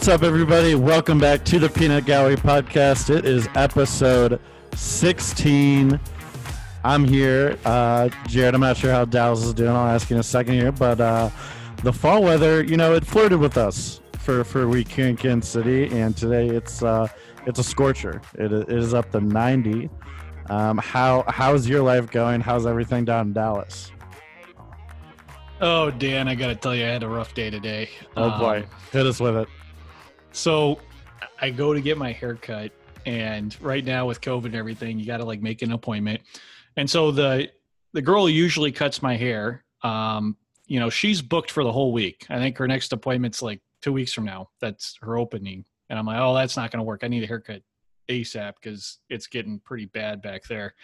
What's up, everybody? Welcome back to the Peanut Gallery podcast. It is episode 16. I'm here. Uh, Jerod, I'm not sure how Dallas is doing. I'll ask you in a second here. But uh, the fall weather, you know, it flirted with us for, for a week here in Kansas City. And today it's uh, it's a scorcher. It, it is up to 90. Um, how How's your life going? How's everything down in Dallas? Oh, Dan, I got to tell you, I had a rough day today. Oh, boy. Um, Hit us with it. So I go to get my hair cut, and right now with COVID and everything, you got to like make an appointment. And so the the girl usually cuts my hair, um, you know, she's booked for the whole week. I think her next appointment's like two weeks from now. That's her opening, and I'm like, oh, that's not going to work. I need a haircut ASAP because it's getting pretty bad back there.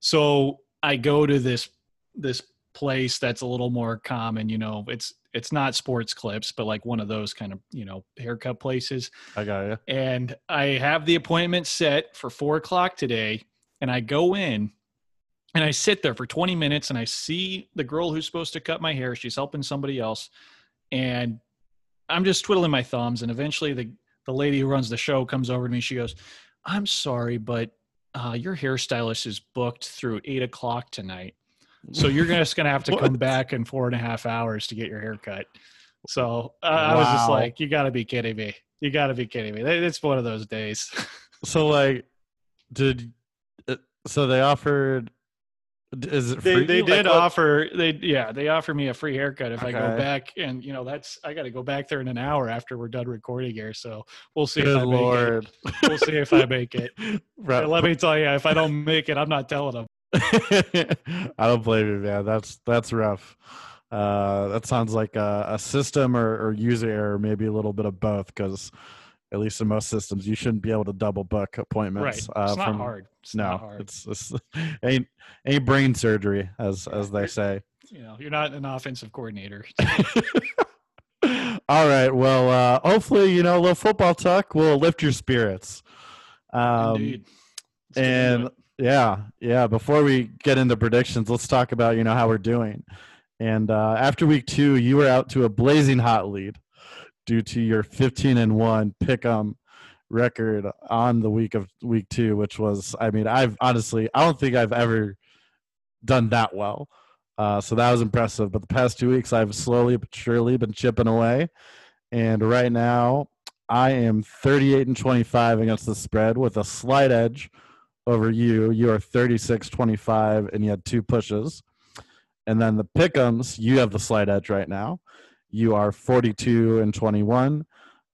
So I go to this this place that's a little more common. You know, it's it's not sports clips, but like one of those kind of you know haircut places. I got you. And I have the appointment set for four o'clock today, and I go in. And I sit there for 20 minutes and I see the girl who's supposed to cut my hair. She's helping somebody else. And I'm just twiddling my thumbs. And eventually the, the lady who runs the show comes over to me. She goes, I'm sorry, but uh, your hairstylist is booked through eight o'clock tonight. So you're just going to have to come back in four and a half hours to get your hair cut. So uh, I was just like, you got to be kidding me. You got to be kidding me. It's one of those days. So like, did uh, so they offered? Is it they free? they Like, did what- offer they yeah they offer me a free haircut if I go back and you know that's I got to go back there in an hour after we're done recording here so we'll see if Good I make lord! it we'll see if I make it Right. And let me tell you if I don't make it I'm not telling them I don't blame you, man. That's that's rough. Uh, that sounds like a, a system or, or user error, maybe a little bit of both. Because at least in most systems, you shouldn't be able to double book appointments. right appointments. it's uh, not from, hard it's no, not hard it's, it's ain't ain't brain surgery, as as they say. you know you're not an offensive coordinator All right. Well, uh, hopefully, you know, a little football talk will lift your spirits. Um, indeed Let's and. Yeah, yeah. Before we get into predictions, let's talk about you know how we're doing. And uh, after week two, you were out to a blazing hot lead due to your 15 and one pick'em record on the week of week two, which was, I mean, I've honestly, I don't think I've ever done that well. Uh, so that was impressive. But the past two weeks, I've slowly but surely been chipping away. And right now, I am 38 and 25 against the spread with a slight edge over you. You are 36 25, and you had two pushes. And then the pickums, you have the slight edge right now. You are 42 and 21,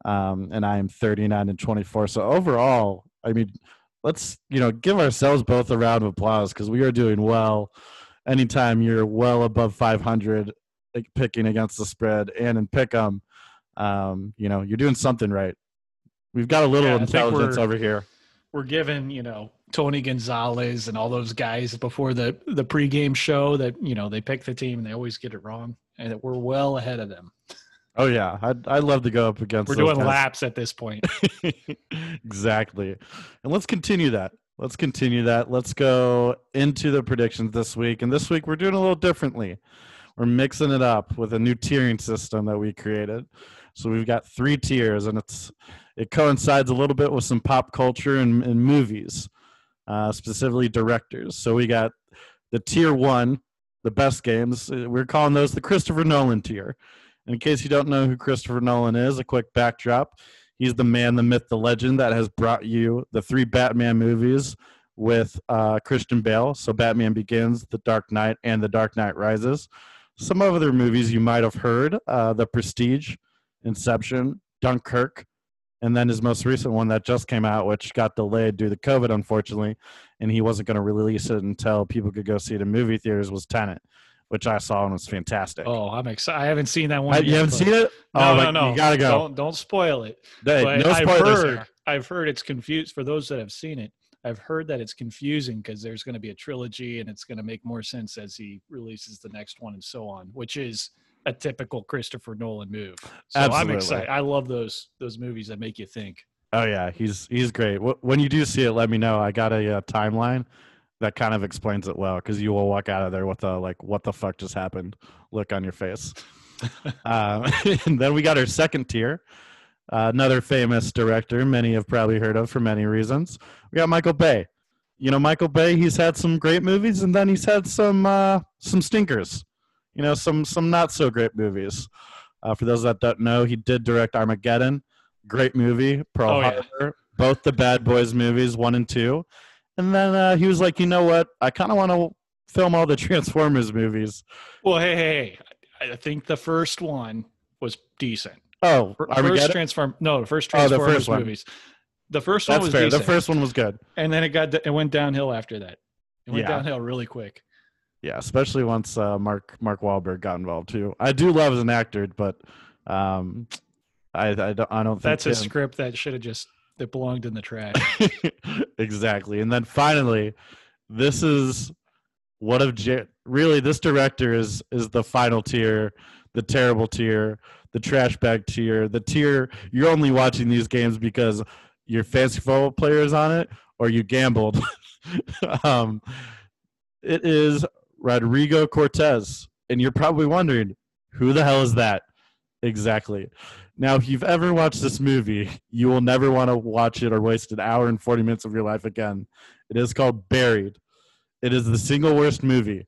um, and I am 39 and 24. So overall, I mean, let's you know give ourselves both a round of applause because we are doing well. Anytime you're well above 500 like, picking against the spread and in pick'em, um, you know you're doing something right. We've got a little Yeah, intelligence over here. we're given you know Tony Gonzalez and all those guys before the the pregame show that you know they pick the team and they always get it wrong and that we're well ahead of them Oh yeah, I'd I'd love to go up against. we're doing guys. laps at this point exactly, and let's continue that. Let's continue that. Let's go into the predictions this week. And this week we're doing a little differently. We're mixing it up with a new tiering system that we created. So we've got three tiers, and it's it coincides a little bit with some pop culture and, and movies, uh, specifically directors. So we got the tier one, the best games. We're calling those the Christopher Nolan tier. In case you don't know who Christopher Nolan is, a quick backdrop. He's the man, the myth, the legend that has brought you the three Batman movies with uh, Christian Bale. So Batman Begins, The Dark Knight, and The Dark Knight Rises. Some other movies you might have heard uh, The Prestige, Inception, Dunkirk, and then his most recent one that just came out, which got delayed due to COVID, unfortunately, and he wasn't going to release it until people could go see it in movie theaters, was Tenet, which I saw and was fantastic. oh I'm excited I haven't seen that one Uh, yet, you haven't seen it? no oh, no no You gotta go. don't don't spoil it Hey, no I've heard. I've heard it's confused for those that have seen it I've heard that it's confusing because there's going to be a trilogy and it's going to make more sense as he releases the next one and so on, which is a typical Christopher Nolan move. So I'm Absolutely. excited. I love those those movies that make you think. Oh yeah, he's he's great. When you do see it, let me know. I got a, uh timeline that kind of explains it well because you will walk out of there with a like, "What the fuck just happened?" look on your face. um, and then we got our second tier. uh, another famous director, many have probably heard of for many reasons. We got Michael Bay. You know, Michael Bay, he's had some great movies, and then he's had some uh, some stinkers. You know, some some not so great movies. Uh, for those that don't know, he did direct Armageddon, great movie. Pearl Oh, yeah. Harbor, both the Bad Boys movies, one and two. And then uh, he was like, you know what? I kind of want to film all the Transformers movies. Well, hey, hey, hey, I think the first one was decent. Oh, Fir- First Armageddon. transform, no, the first Oh, the Transformers first movies. The first one That's was fair. decent, The first one was good. and then it got it went downhill after that. It went Yeah. downhill really quick. Yeah, especially once uh, Mark Mark Wahlberg got involved too. I do love as an actor, but um, I I don't I don't think That's a script that should have just that belonged in the trash. exactly. And then finally, this is what of J- really this director is is the final tier, the terrible tier, the trash bag tier, the tier you're only watching these games because your fantasy football player is on it or you gambled. um, it is Rodrigo Cortés, and you're probably wondering who the hell is that exactly. Now, if you've ever watched this movie, you will never want to watch it or waste an hour and 40 minutes of your life again. It is called Buried. It is the single worst movie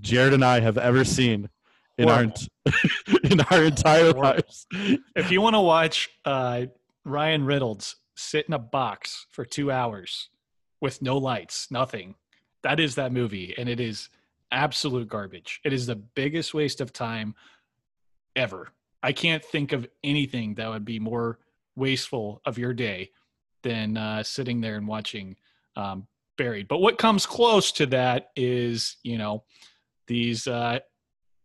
Jerod and I have ever seen in our in our entire Horrible. lives. if you want to watch uh, Ryan Reynolds sit in a box for two hours with no lights, nothing, that is that movie, and it is absolute garbage. It is the biggest waste of time ever. I can't think of anything that would be more wasteful of your day than uh, sitting there and watching um, Buried. But what comes close to that is, you know, these uh,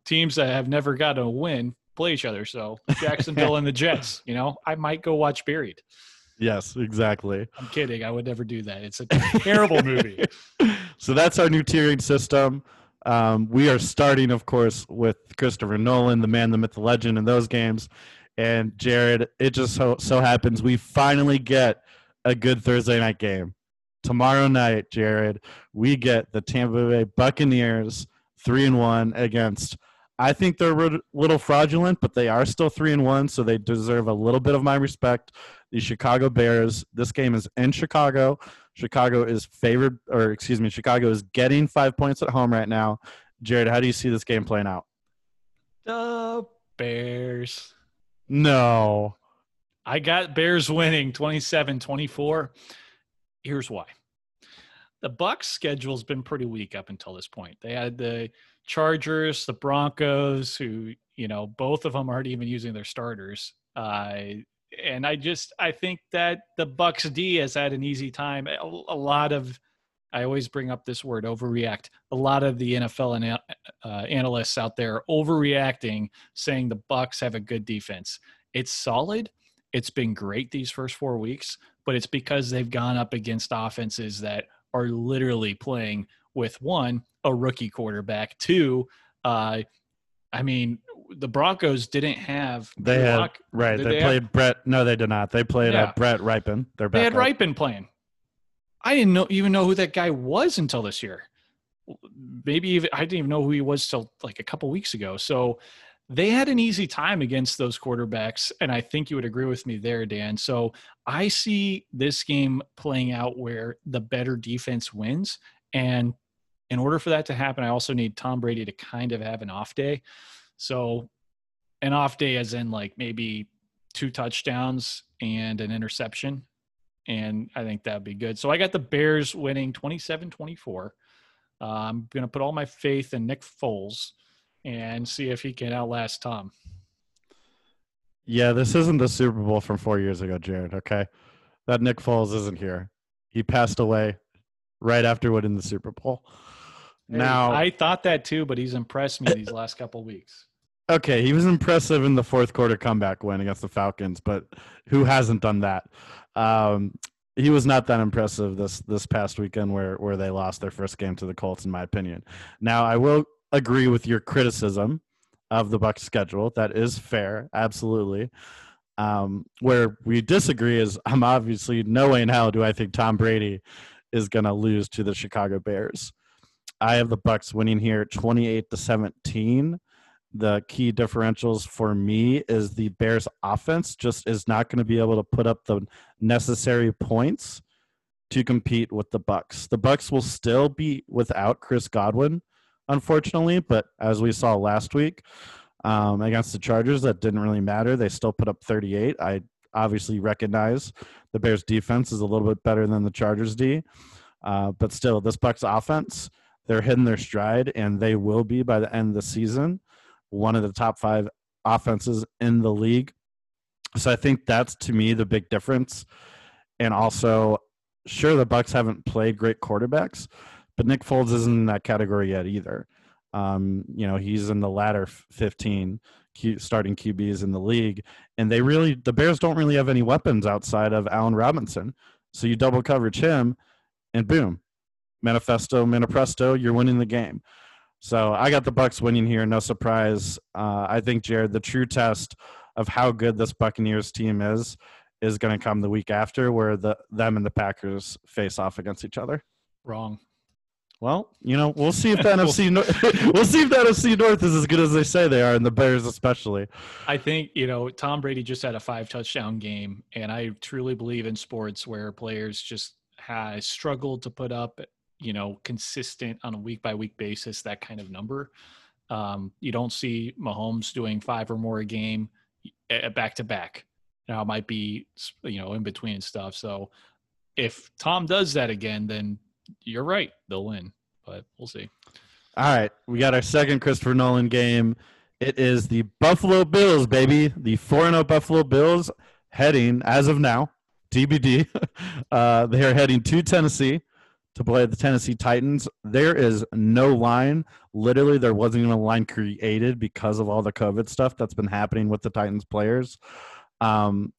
teams that have never got a win play each other. So Jacksonville and the Jets, you know, I might go watch Buried. Yes, exactly. I'm kidding. I would never do that. It's a terrible movie. so that's our new tiering system. Um, we are starting, of course, with Christopher Nolan, the man, the myth, the legend, in those games. And Jerod, it just so, so happens we finally get a good Thursday night game. Tomorrow night, Jerod, we get the Tampa Bay Buccaneers three and one against. I think they're a little fraudulent, but they are still three and one, so they deserve a little bit of my respect. The Chicago Bears. This game is in Chicago. Chicago is favored, or excuse me, Chicago is getting five points at home right now. Jerod, how do you see this game playing out? The Bears. No. I got Bears winning 27-24. Here's why. The Bucs schedule's been pretty weak up until this point. They had the Chargers, the Broncos, who, you know, both of them aren't even using their starters. Uh, and I just I think that the Bucs D has had an easy time. A, a lot of I always bring up this word overreact. A lot of the NFL and uh, analysts out there overreacting, saying the Bucs have a good defense. It's solid. It's been great these first four weeks, but it's because they've gone up against offenses that are literally playing with one a rookie quarterback, two. Uh, I mean, the Broncos didn't have They had right. They, they have- played Brett. No, they did not. They played Yeah. uh, Brett Rypien. Their They had. Rypien playing. I didn't know even know who that guy was until this year. Maybe even I didn't even know who he was till like a couple weeks ago. So they had an easy time against those quarterbacks, and I think you would agree with me there, Dan. So I see this game playing out where the better defense wins, and in order for that to happen, I also need Tom Brady to kind of have an off day. So an off day, as in like maybe two touchdowns and an interception and I think that'd be good. So I got the Bears winning 27-24. Uh, I'm going to put all my faith in Nick Foles and see if he can outlast Tom. Yeah, this isn't the Super Bowl from four years ago, Jerod. Okay, that Nick Foles isn't here. He passed away right after winning the Super Bowl. Now, I thought that too, but he's impressed me these last couple weeks. Okay, he was impressive in the fourth quarter comeback win against the Falcons, but who hasn't done that? Um, he was not that impressive this this past weekend, where where they lost their first game to the Colts, in my opinion. Now, I will agree with your criticism of the Bucs schedule. That is fair, absolutely. Um, where we disagree is I'm obviously no way in hell do I think Tom Brady is going to lose to the Chicago Bears. I have the Bucs winning here 28 to 17. The key differentials for me is the Bears offense just is not going to be able to put up the necessary points to compete with the Bucs. The Bucs will still be without Chris Godwin, unfortunately, but as we saw last week um, against the Chargers, that didn't really matter. They still put up 38. I obviously recognize the Bears defense is a little bit better than the Chargers D, uh, but still, this Bucs offense they're hitting their stride, and they will be by the end of the season one of the top five offenses in the league. So I think that's to me the big difference. And also, sure, the Bucs haven't played great quarterbacks, but Nick Foles isn't in that category yet either. Um, you know, he's in the latter 15 Q, starting QBs in the league, and they really the Bears don't really have any weapons outside of Allen Robinson. So you double coverage him, and boom, manifesto, manifesto, you're winning the game. So I got the Bucs winning here, no surprise. Uh, I think Jerod, the true test of how good this Buccaneers team is, is going to come the week after, where the them and the Packers face off against each other. Wrong. Well, you know, we'll see if the NFC we'll see if the NFC North is as good as they say they are, and the Bears especially. I think you know Tom Brady just had a five touchdown game, and I truly believe in sports where players just has struggled to put up you know, consistent on a week by week basis, that kind of number. Um, you don't see Mahomes doing five or more a game back to back. Now it might be, you know, in between stuff. So if Tom does that again, then you're right. They'll win, but we'll see. All right. We got our second Christopher Nolan game. It is the Buffalo Bills, baby. The 4 0 Buffalo Bills heading, as of now, TBD. Uh, they are heading to Tennessee to play the Tennessee Titans. There is no line. Literally, there wasn't even a line created because of all the COVID stuff that's been happening with the Titans players. Um,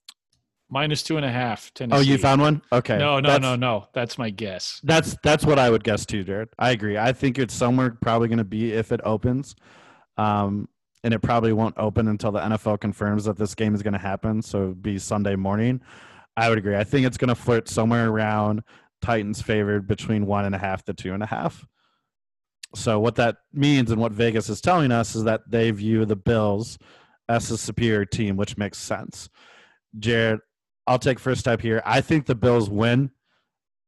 Minus two and a half. Tennessee. Oh, you found one? Okay. No, no, that's, no, no. That's my guess. That's that's what I would guess too, Jerod. I agree. I think it's somewhere probably going to be if it opens, um, and it probably won't open until the NFL confirms that this game is going to happen. So it'd be Sunday morning. I would agree. I think it's going to flirt somewhere around Titans favored between one and a half to two and a half. So what that means and what Vegas is telling us is that they view the Bills as a superior team, which makes sense. Jerod, I'll take first step here. I think the Bills win.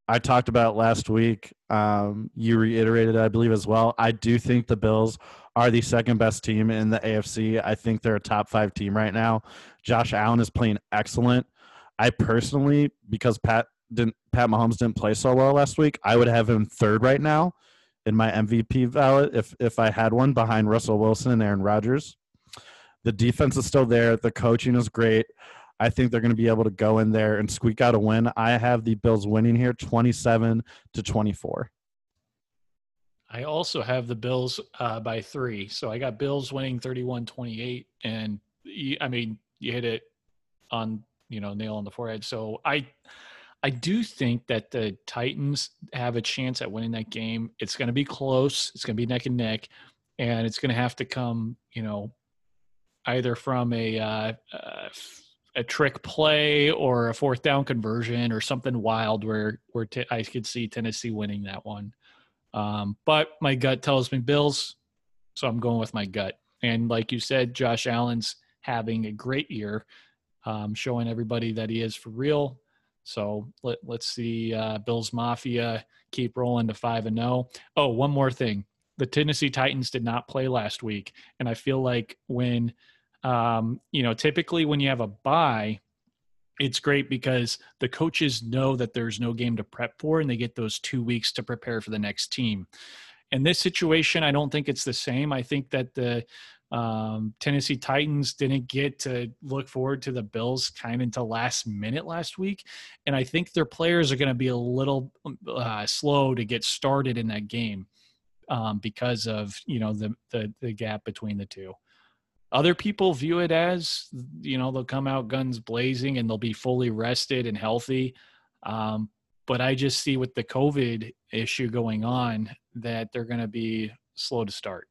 I talked about last week. Um, you reiterated, I believe, as well. I do think the Bills are the second best team in the AFC. I think they're a top five team right now. Josh Allen is playing excellent. I personally, because Pat didn't Pat Mahomes didn't play so well last week, I would have him third right now in my MVP ballot if if I had one behind Russell Wilson and Aaron Rodgers. The defense is still there. The coaching is great. I think they're going to be able to go in there and squeak out a win. I have the Bills winning here 27 to 24. I also have the Bills uh, by three. So I got Bills winning 31 28. And I mean, you hit it on, you know, nail on the forehead. So I, I do think that the Titans have a chance at winning that game. It's going to be close. It's going to be neck and neck, and it's going to have to come, you know, either from a uh, uh, a trick play or a fourth down conversion or something wild where where t- I could see Tennessee winning that one. Um, but my gut tells me Bills, so I'm going with my gut. And like you said, Josh Allen's having a great year, um, showing everybody that he is for real. So let, let's see uh, Bills Mafia keep rolling to 5 and 0. Oh, one more thing. The Tennessee Titans did not play last week. And I feel like when, um, you know, typically when you have a bye, it's great because the coaches know that there's no game to prep for and they get those two weeks to prepare for the next team. In this situation, I don't think it's the same. I think that the um, Tennessee Titans didn't get to look forward to the Bills kind of until last minute last week, and I think their players are going to be a little uh, slow to get started in that game um, because of you know the, the the gap between the two. Other people view it as you know they'll come out guns blazing and they'll be fully rested and healthy. Um, but I just see with the COVID issue going on that they're going to be slow to start.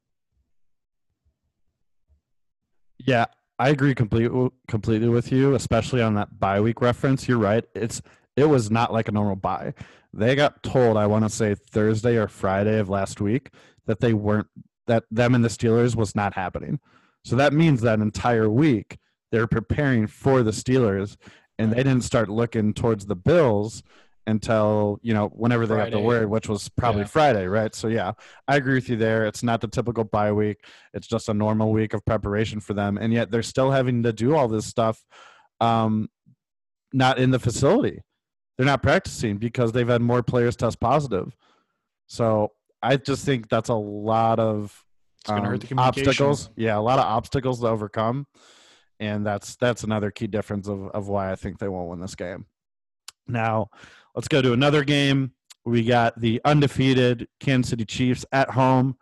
Yeah, I agree completely completely with you, especially on that bye week reference. You're right. It's it was not like a normal bye. They got told, I want to say Thursday or Friday of last week, that they weren't that them and the Steelers was not happening. So that means that entire week they're preparing for the Steelers, and they didn't start looking towards the Bills until you know whenever they got the Friday. word, which was probably Yeah. Friday, right? So yeah, I agree with you there. It's not the typical bye week; it's just a normal week of preparation for them, and yet they're still having to do all this stuff, um, not in the facility. They're not practicing because they've had more players test positive. So I just think that's a lot of It's going to um, obstacles. Yeah, a lot of obstacles to overcome, and that's that's another key difference of of why I think they won't win this game. Now, let's go to another game. We got the undefeated Kansas City Chiefs at home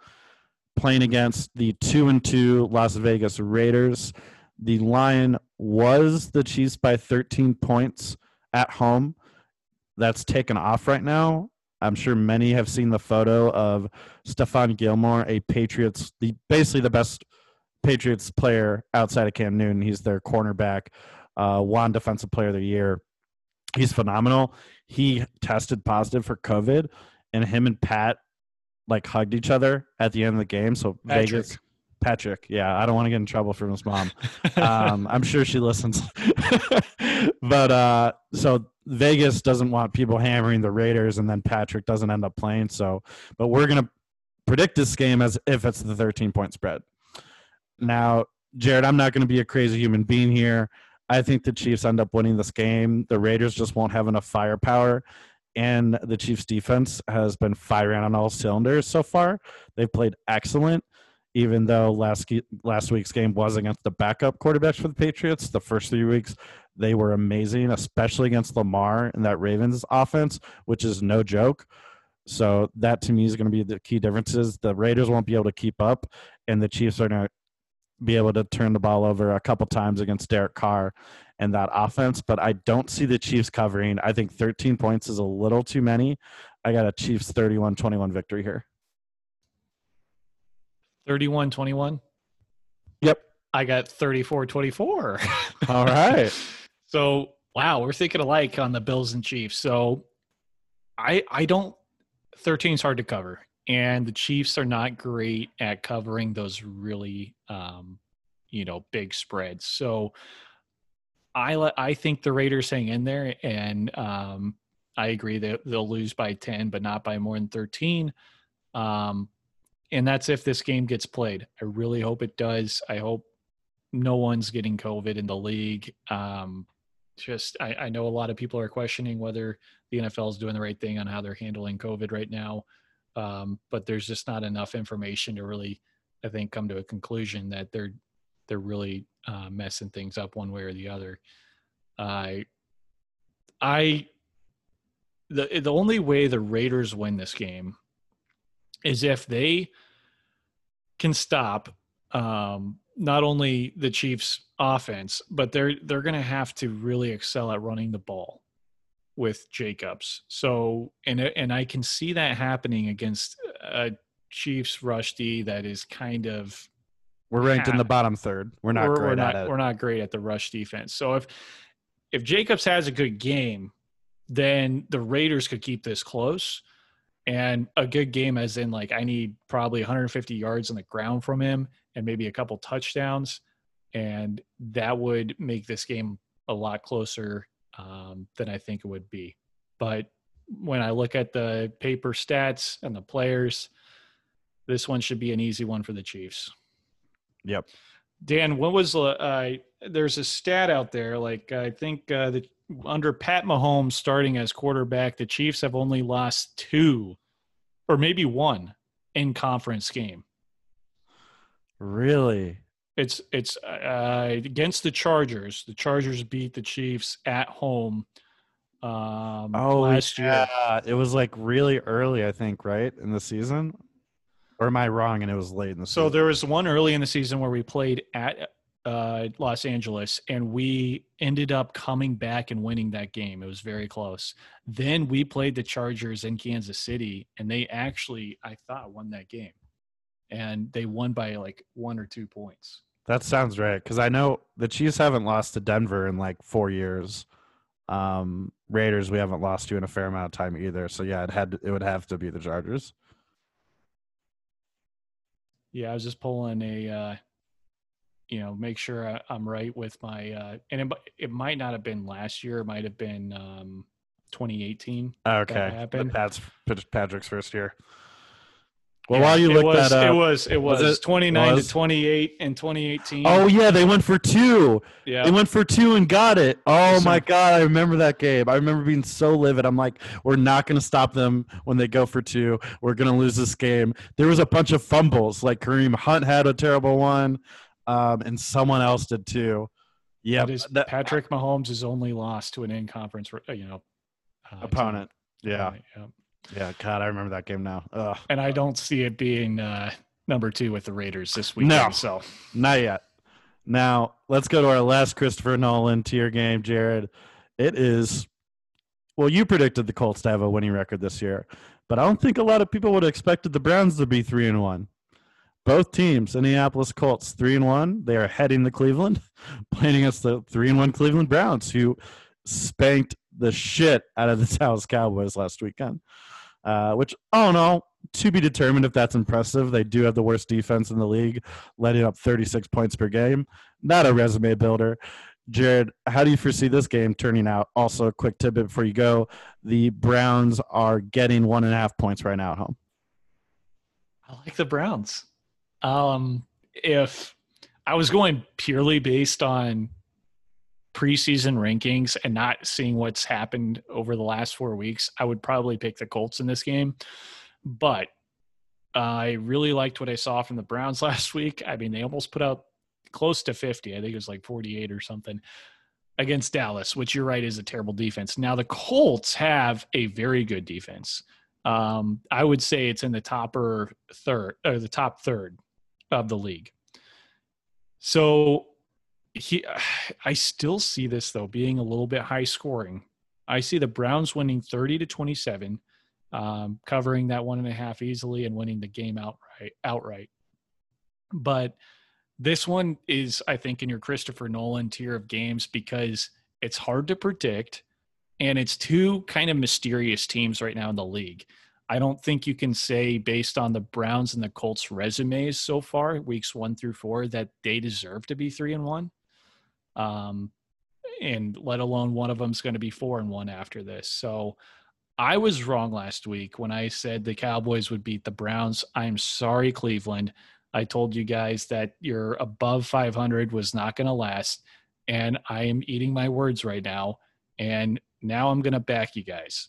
playing against the two and two Las Vegas Raiders. The line was the Chiefs by 13 points at home. That's taken off right now. I'm sure many have seen the photo of Stephon Gilmore, a Patriots, the basically the best Patriots player outside of Cam Newton. He's their cornerback, uh, won Defensive Player of the Year. He's phenomenal. He tested positive for COVID, and him and Pat like hugged each other at the end of the game. So Patrick. Vegas, Patrick, yeah, I don't want to get in trouble from his mom. um, I'm sure she listens. but uh, so Vegas doesn't want people hammering the Raiders, and then Patrick doesn't end up playing. So, but we're gonna predict this game as if it's the 13 point spread. Now, Jerod, I'm not going to be a crazy human being here. I think the Chiefs end up winning this game. The Raiders just won't have enough firepower. And the Chiefs defense has been firing on all cylinders so far. They've played excellent, even though last last week's game was against the backup quarterbacks for the Patriots. The first three weeks they were amazing, especially against Lamar and that Ravens offense, which is no joke. So that to me is going to be the key differences. The Raiders won't be able to keep up, and the Chiefs are be able to turn the ball over a couple times against Derek Carr and that offense. But I don't see the Chiefs covering. I think 13 points is a little too many. I got a Chiefs 31 21 victory here. 31 21. Yep. I got 34 24. All right. So, wow, we're thinking alike on the Bills and Chiefs. So, I I don't 13 is hard to cover and the Chiefs are not great at covering those really um you know, big spreads. So, I I think the Raiders hang in there and um I agree that they'll lose by 10 but not by more than 13. Um and that's if this game gets played. I really hope it does. I hope no one's getting COVID in the league. Um, just I, I know a lot of people are questioning whether the NFL is doing the right thing on how they're handling COVID right now, um, but there's just not enough information to really, I think, come to a conclusion that they're they're really uh, messing things up one way or the other. I I the the only way the Raiders win this game is if they can stop um, not only the Chiefs' offense, but they're they're going to have to really excel at running the ball with Jacobs. So, and and I can see that happening against a Chiefs rush D that is kind of We're ranked in the bottom third. We're not we're, great we're not at it. we're not great at the rush defense. So if if Jacobs has a good game, then the Raiders could keep this close. And a good game, as in like I need probably 150 yards on the ground from him and maybe a couple touchdowns, and that would make this game a lot closer um, than I think it would be. But when I look at the paper stats and the players, this one should be an easy one for the Chiefs. Yep. Dan, what was uh, uh, there's a stat out there like I think uh, that under Pat Mahomes starting as quarterback, the Chiefs have only lost two, or maybe one, in conference game. Really? It's it's uh, against the Chargers. The Chargers beat the Chiefs at home um, Oh, last year. yeah. It was like really early, I think, right in the season. Or am I wrong? And it was late in the So season. So there was one early in the season where we played at uh, Los Angeles, and we ended up coming back and winning that game. It was very close. Then we played the Chargers in Kansas City, and they actually, I thought, won that game, and they won by like one or two points. That sounds right because I know the Chiefs haven't lost to Denver in like four years. Um, Raiders we haven't lost to in a fair amount of time either. So yeah, it had to, it would have to be the Chargers. Yeah, I was just pulling a uh, you know, make sure I, I'm right with my. Uh, and it, it might not have been last year. It might have been um, 2018. Okay, happened. that's Patrick's first year. Well, Yeah, while you it look was, that it was it Was was, it- 29 was? to 28 in 2018. oh yeah, they went for two. yeah. They went for two and got it. Oh So- my god, I remember that game. I remember being so livid. I'm like, we're not going to stop them when they go for two. We're going to lose this game. There was a bunch of fumbles. Like Kareem Hunt had a terrible one, um, and someone else did too. Yeah, Patrick Mahomes is only lost to an in-conference, you know, uh, opponent. Yeah, yeah. Yeah. God, I remember that game now. Ugh. And I don't see it being uh, number two with the Raiders this week. No. So Not yet. Now let's go to our last Christopher Nolan tier game, Jerod. It is well, you predicted the Colts to have a winning record this year, but I don't think a lot of people would have expected the Browns to be three and one. Both teams, Indianapolis Colts, three and one. They are heading to Cleveland, playing against the three and one Cleveland Browns, who spanked the shit out of the Dallas Cowboys last weekend. Uh, which, oh no, to be determined if that's impressive. They do have the worst defense in the league, letting up 36 points per game. Not a resume builder. Jerod, how do you foresee this game turning out? Also, a quick tidbit before you go: the Browns are getting one and a half points right now at home. I like the Browns. Um, if I was going purely based on preseason rankings and not seeing what's happened over the last four weeks, I would probably pick the Colts in this game. But I really liked what I saw from the Browns last week. I mean, they almost put up close to 50. I think it was like 48 or something against Dallas, which you're right is a terrible defense. Now, the Colts have a very good defense. Um, I would say it's in the top or third or the top third of the league. So he, I still see this though being a little bit high scoring. I see the Browns winning 30 to 27, um, covering that one and a half easily and winning the game outright. Outright, but this one is, I think, in your Christopher Nolan tier of games because it's hard to predict and it's two kind of mysterious teams right now in the league. I don't think you can say based on the Browns and the Colts resumes so far, weeks one through four, that they deserve to be three and one. Um, and let alone one of them's going to be four and one after this. So I was wrong last week when I said the Cowboys would beat the Browns. I'm sorry, Cleveland. I told you guys that your above 500 was not going to last, and I am eating my words right now. And now I'm going to back you guys.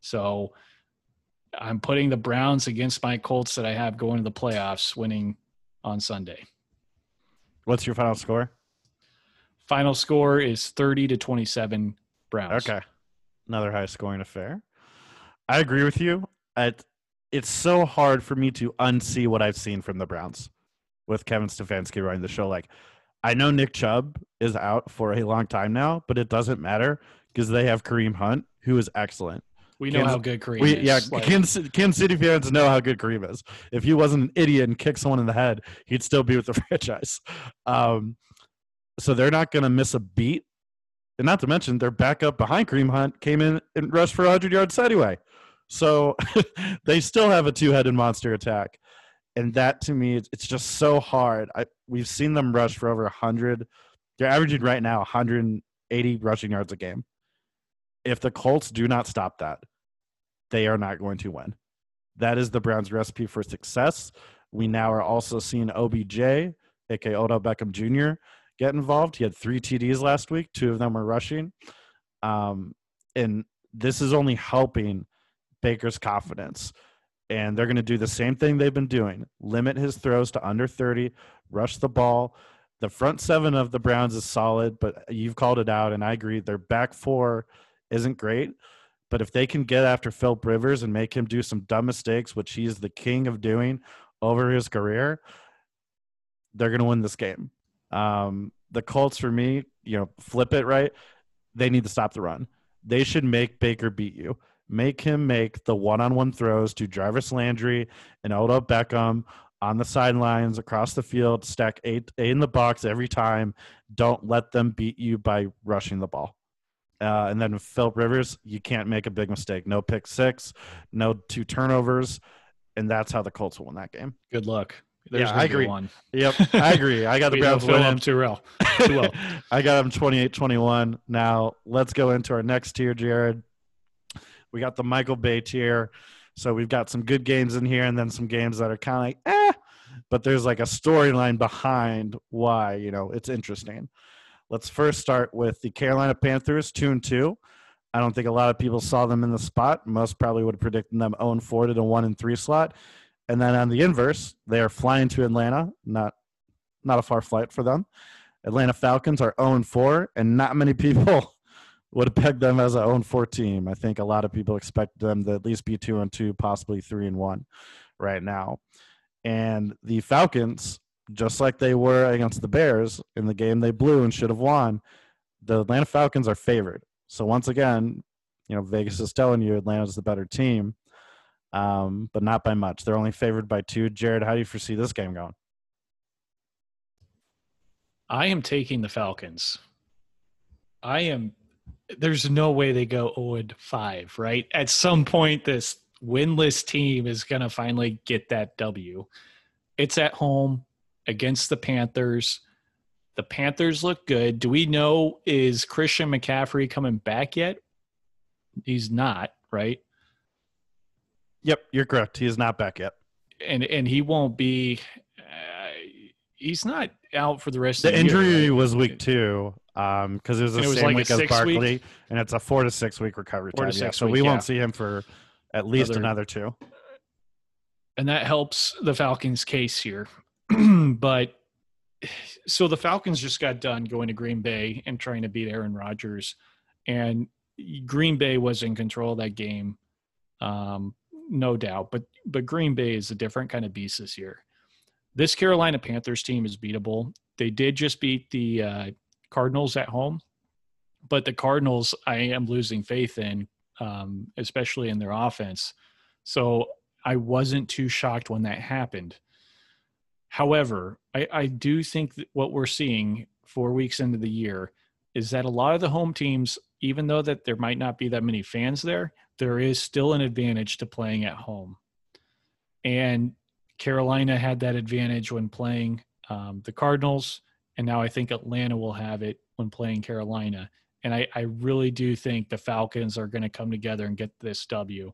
So I'm putting the Browns against my Colts that I have going to the playoffs, winning on Sunday. What's your final score? Final score is 30 to 27 Browns. Okay. Another high scoring affair. I agree with you. It, it's so hard for me to unsee what I've seen from the Browns with Kevin Stefanski running the show. Like, I know Nick Chubb is out for a long time now, but it doesn't matter because they have Kareem Hunt, who is excellent. We know Kansas- how good Kareem We, is. yeah, Like, Kansas, Kansas City fans know how good Kareem is. If he wasn't an idiot and kicked someone in the head, he'd still be with the franchise. Um, so they're not going to miss a beat. And not to mention, their backup behind Kareem Hunt came in and rushed for 100 yards anyway. So they still have a two headed monster attack. And that to me, it's, just so hard. I, we've seen them rush for over 100. They're averaging right now 180 rushing yards a game. If the Colts do not stop that, they are not going to win. That is the Browns' recipe for success. We now are also seeing OBJ, aka Odell Beckham Jr., get involved. He had three TDs last week. Two of them were rushing, um, and this is only helping Baker's confidence. And they're going to do the same thing they've been doing: limit his throws to under thirty, rush the ball. The front seven of the Browns is solid, but you've called it out, and I agree. Their back four isn't great. But if they can get after Philip Rivers and make him do some dumb mistakes, which he's the king of doing over his career, they're going to win this game. Um, the Colts, for me, you know, flip it right. They need to stop the run. They should make Baker beat you. Make him make the one-on-one throws to Jarvis Landry and Odell Beckham on the sidelines across the field. Stack eight, eight in the box every time. Don't let them beat you by rushing the ball. Uh, and then Philip Rivers, you can't make a big mistake. No pick six, no two turnovers, and that's how the Colts will win that game. good luck. There's Yeah, I agree. One. Yep, I agree. I got the Browns winning. up too well. Too well. I got them 28 21. Now, let's go into our next tier, Jerod. We got the Michael Bay tier. So we've got some good games in here and then some games that are kind of like, eh, but there's like a storyline behind why, you know, it's interesting. Let's first start with the Carolina Panthers, 2 and 2. I don't think a lot of people saw them in the spot. Most probably would have predicted them 0 and 4 to the 1 and 3 slot. And then on the inverse, they are flying to Atlanta. Not not a far flight for them. Atlanta Falcons are 0 4, and not many people would have pegged them as a 0 4 team. I think a lot of people expect them to at least be 2 and 2, possibly 3 and 1 right now. And the Falcons, just like they were against the Bears in the game they blew and should have won, the Atlanta Falcons are favored. So once again, you know, Vegas is telling you Atlanta's the better team, um, but not by much. They're only favored by two. Jerod, how do you foresee this game going? I am taking the Falcons. I am. There's no way they go 0 and 5, right? At some point, this winless team is going to finally get that W. It's at home against the Panthers. The Panthers look good. Do we know is Christian McCaffrey coming back yet? He's not, right? Yep, you're correct. He is not back yet. And and he won't be. Uh, he's not out for the rest The of the year, The injury right? was week two because it was the it was same like week as Barkley, week? and it's a four to six week recovery Four time. yeah. So week, we yeah. won't see him for at least Another- another two. and that helps the Falcons' case here. but so the Falcons just got done going to Green Bay and trying to beat Aaron Rodgers, and Green Bay was in control of that game, um, no doubt. But but Green Bay is a different kind of beast this year. This Carolina Panthers team is beatable. They did just beat the uh, Cardinals at home, but the Cardinals I am losing faith in, um, especially in their offense. So I wasn't too shocked when that happened. However, I, I do think that what we're seeing four weeks into the year is that a lot of the home teams, even though that there might not be that many fans there, there is still an advantage to playing at home. And Carolina had that advantage when playing um, the Cardinals, and now I think Atlanta will have it when playing Carolina. And I, I really do think the Falcons are going to come together and get this W.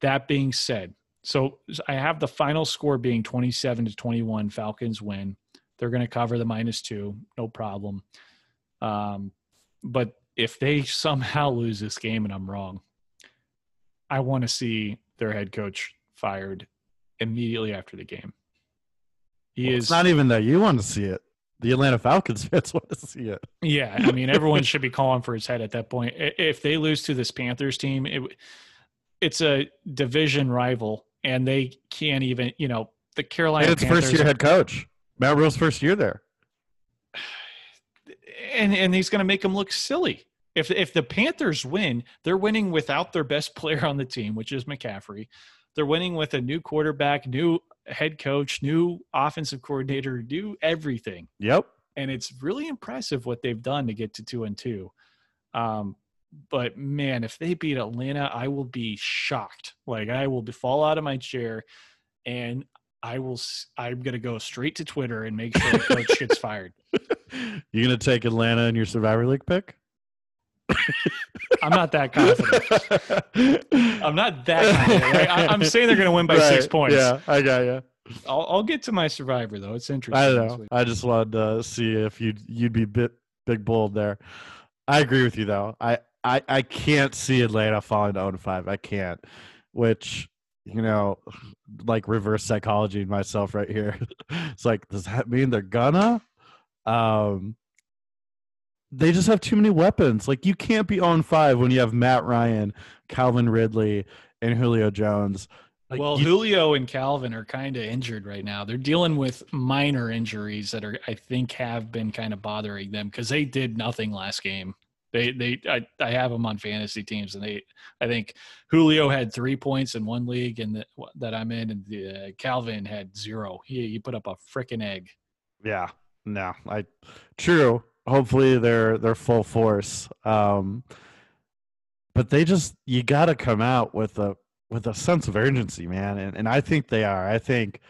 That being said, so I have the final score being 27 to 21. Falcons win. They're going to cover the minus two, no problem. Um, but if they somehow lose this game and I'm wrong, I want to see their head coach fired immediately after the game. He Well, is It's not even that you want to see it. The Atlanta Falcons fans want to see it. Yeah, I mean, everyone should be calling for his head at that point. If they lose to this Panthers team, it, it's a division rival, and they can't even, you know, the Carolina And it's Panthers, first year head coach. Matt Rhule's first year there. and and he's going to make them look silly. If if the Panthers win, they're winning without their best player on the team, which is McCaffrey. They're winning with a new quarterback, new head coach, new offensive coordinator, new everything. Yep. and it's really impressive what they've done to get to two and two. Um, but man, if they beat Atlanta, I will be shocked. Like I will be, fall out of my chair, and I will. I'm gonna go straight to Twitter and make sure the coach gets fired. You're gonna take Atlanta in your Survivor League pick? I'm not that confident. I'm not that confident. Right? I, I'm saying they're gonna win by six points. Yeah, I got you. I'll, I'll get to my Survivor though. It's interesting. I don't know. I just wanted to see if you'd you'd be bit big bold there. I agree with you though. I I, I can't see Atlanta falling to 0 5. I can't. Which you know, like reverse psychology myself right here. it's like, does that mean they're gonna? Um they just have too many weapons. Like you can't be on five when you have Matt Ryan, Calvin Ridley, and Julio Jones. Like, well, you- Julio and Calvin are kind of injured right now. They're dealing with minor injuries that are, I think, have been kind of bothering them because they did nothing last game. They, they, I, I have them on fantasy teams, and they, I think Julio had three points in one league, and that that I'm in, and the, uh, Calvin had zero. He, he put up a freaking egg. Yeah, no, I true. Hopefully they're they're full force. Um, but they just you got to come out with a with a sense of urgency, man, and and I think they are. I think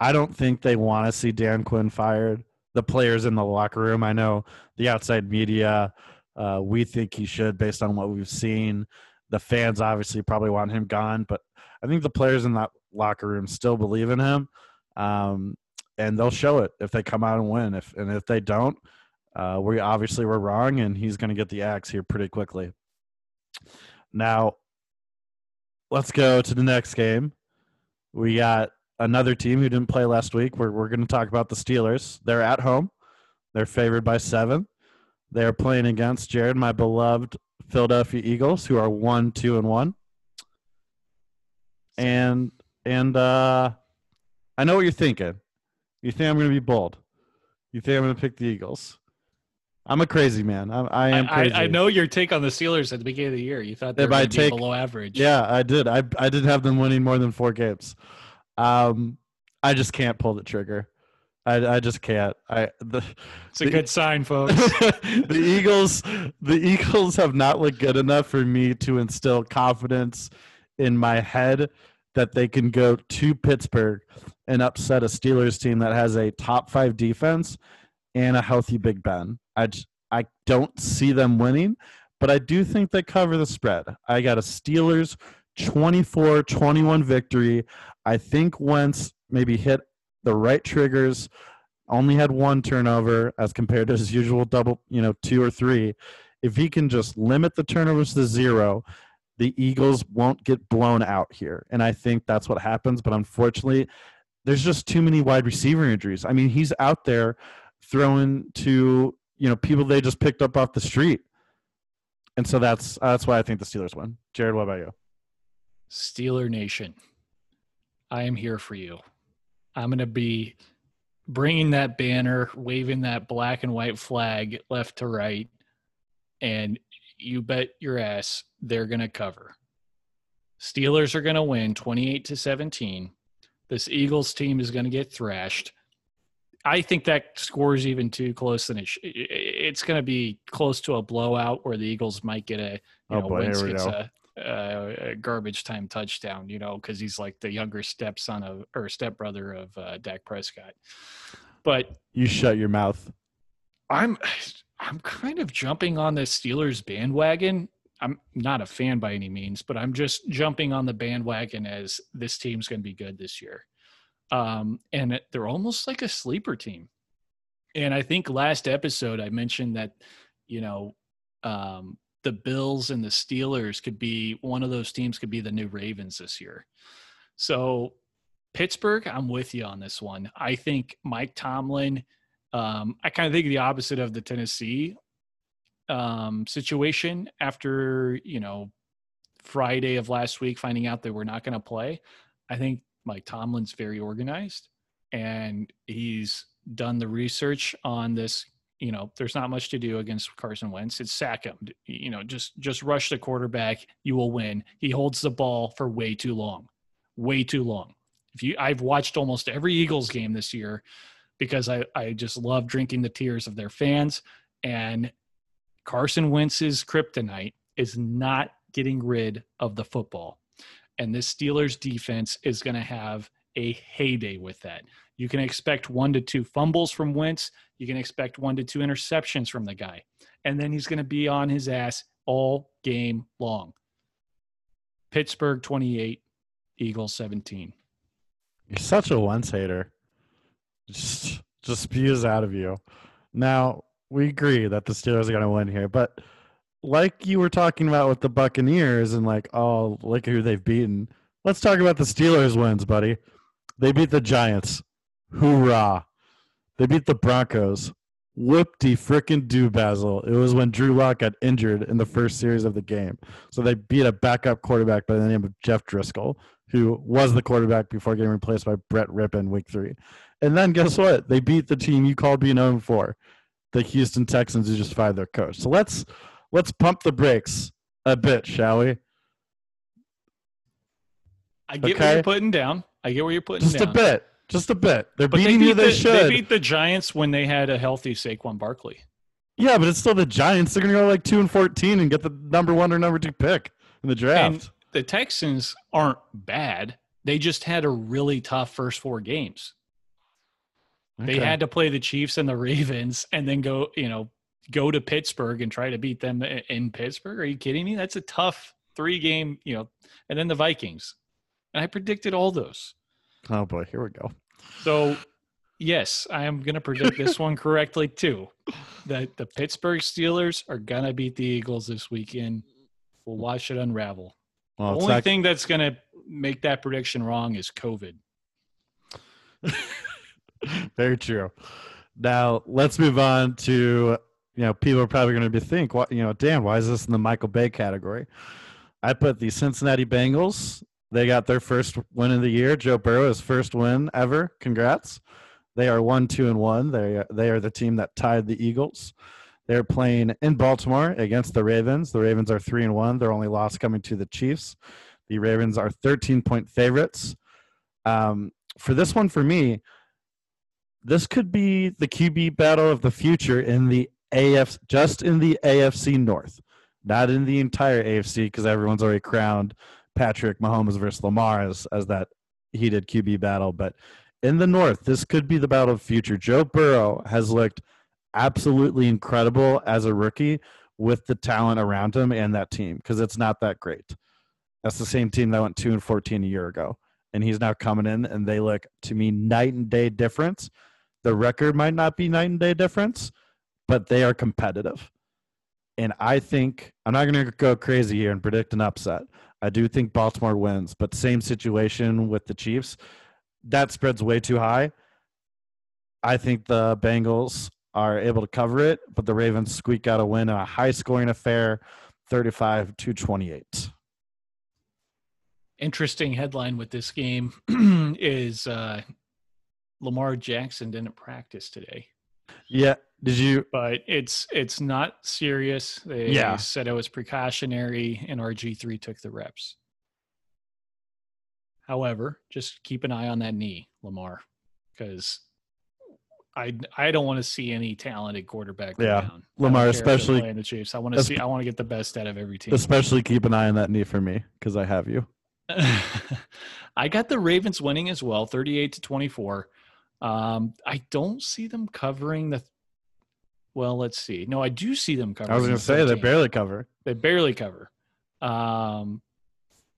I don't think they want to see Dan Quinn fired. The players in the locker room, I know the outside media, uh, we think he should based on what we've seen. The fans obviously probably want him gone, but I think the players in that locker room still believe in him, um, and they'll show it if they come out and win. If and if they don't, uh, we obviously were wrong, and he's going to get the axe here pretty quickly. Now, let's go to the next game. We got another team who didn't play last week. We're we're going to talk about the Steelers. They're at home. They're favored by seven. They're playing against Jerod, my beloved Philadelphia Eagles, who are one, two, and one. And and uh, I know what you're thinking. You think I'm going to be bold. You think I'm going to pick the Eagles. I'm a crazy man. I, I am crazy. I, I, know your take on the Steelers at the beginning of the year. You thought they were take, below average. Yeah, I did. I I did have them winning more than four games. Um, I just can't pull the trigger. I, I just can't. I the, it's a the, good sign, folks. the Eagles, the Eagles have not looked good enough for me to instill confidence in my head that they can go to Pittsburgh and upset a Steelers team that has a top five defense and a healthy Big Ben. I I don't see them winning, but I do think they cover the spread. I got a Steelers 24-21 victory. I think Wentz maybe hit the right triggers, only had one turnover as compared to his usual double, you know, two or three. If he can just limit the turnovers to zero, the Eagles won't get blown out here. And I think that's what happens. But unfortunately, there's just too many wide receiver injuries. I mean, he's out there throwing to you know people they just picked up off the street, and so that's that's why I think the Steelers win. Jerod, what about you? Steeler Nation, I am here for you. I'm to be bringing that banner, waving that black and white flag left to right, and you bet your ass they're to cover. Steelers are going to win 28 to 17. This Eagles team is going to get thrashed. I think that score is even too close, and it it's going to be close to a blowout where the Eagles might get a you oh know boy, Wentz gets a, a, a, garbage time touchdown, you know, because he's like the younger stepson of or stepbrother of uh, Dak Prescott. But you shut your mouth. I'm I'm kind of jumping on the Steelers bandwagon. I'm not a fan by any means, but I'm just jumping on the bandwagon as this team's going to be good this year. Um, and they're almost like a sleeper team. And I think last episode I mentioned that, you know, um, the Bills and the Steelers could be one of those teams could be the new Ravens this year. So Pittsburgh, I'm with you on this one. I think Mike Tomlin, um, I kind of think the opposite of the Tennessee um, situation after, you know, Friday of last week, finding out that we're not going to play. I think Mike Tomlin's very organized and he's done the research on this. You know, there's not much to do against Carson Wentz. It's sack him. You know, just just rush the quarterback. You will win. He holds the ball for way too long, way too long. If you, I've watched almost every Eagles game this year because I I just love drinking the tears of their fans. And Carson Wentz's kryptonite is not getting rid of the football. And this Steelers defense is going to have a heyday with that. You can expect one to two fumbles from Wentz. You can expect one to two interceptions from the guy. And then he's going to be on his ass all game long. Pittsburgh 28, Eagles 17. You're such a Wentz hater. Just, just spews out of you. Now, we agree that the Steelers are going to win here, but – like you were talking about with the Buccaneers and like, oh, look who they've beaten. Let's talk about the Steelers wins, buddy. They beat the Giants. Hoorah. They beat the Broncos. Whoop-de frickin' do Basil. It was when Drew Lock got injured in the first series of the game. So they beat a backup quarterback by the name of Jeff Driskel, who was the quarterback before getting replaced by Brett Rypien week three. And then guess what? They beat the team you called being oh known for, the Houston Texans, who just fired their coach. So let's let's pump the brakes a bit, shall we? I get okay? what you're putting down. I get what you're putting just down. a bit, just a bit. They're but beating they beat you. They the, should. They beat the Giants when they had a healthy Saquon Barkley. Yeah, but it's still the Giants. They're going to go like two and fourteen and get the number one or number two pick in the draft. And the Texans aren't bad. They just had a really tough first four games. They had to play the Chiefs and the Ravens and then go, you know, go to Pittsburgh and try to beat them in Pittsburgh. Are you kidding me? That's a tough three game, you know, and then the Vikings. And I predicted all those. Oh boy, here we go. So, yes, I am going to predict this one correctly too. That the Pittsburgh Steelers are going to beat the Eagles this weekend. We'll watch it unravel. Well, the only not- thing that's going to make that prediction wrong is COVID. Very true. Now let's move on to you know people are probably going to be think what you know Dan why is this in the Michael Bay category? I put the Cincinnati Bengals. They got their first win of the year. Joe Burrow first win ever. Congrats. They are one two and one. They they are the team that tied the Eagles. They're playing in Baltimore against the Ravens. The Ravens are three and one. Their only loss coming to the Chiefs. The Ravens are 13 point favorites. Um, for this one, for me, this could be the QB battle of the future in the AF, just in the AFC North, not in the entire AFC, because everyone's already crowned Patrick Mahomes versus Lamar as, as that heated QB battle. But in the North, this could be the battle of future. Joe Burrow has looked absolutely incredible as a rookie with the talent around him and that team, because it's not that great. That's the same team that went two and fourteen a year ago, and he's now coming in, and they look to me night and day difference. The record might not be night and day difference, but they are competitive. And I think I'm not going to go crazy here and predict an upset. I do think Baltimore wins, but same situation with the Chiefs. That spread's way too high. I think the Bengals are able to cover it, but the Ravens squeak out a win in a high scoring affair, 35 to 28. Interesting headline with this game is uh, Lamar Jackson didn't practice today. Yeah. Did you? but it's it's not serious. They Yeah. said it was precautionary, and RG three took the reps. However, just keep an eye on that knee, Lamar, because I I don't want to see any talented quarterback Yeah. down. Lamar, care if they're especially- playing the Chiefs. I want to see. I want to get the best out of every team. Especially keep an eye on that knee for me because I have you. I got the Ravens winning as well, 38 to 24. Um, I don't see them covering the. Well, let's see. No, I do see them covering. I was going the to say they barely cover. They barely cover. Um,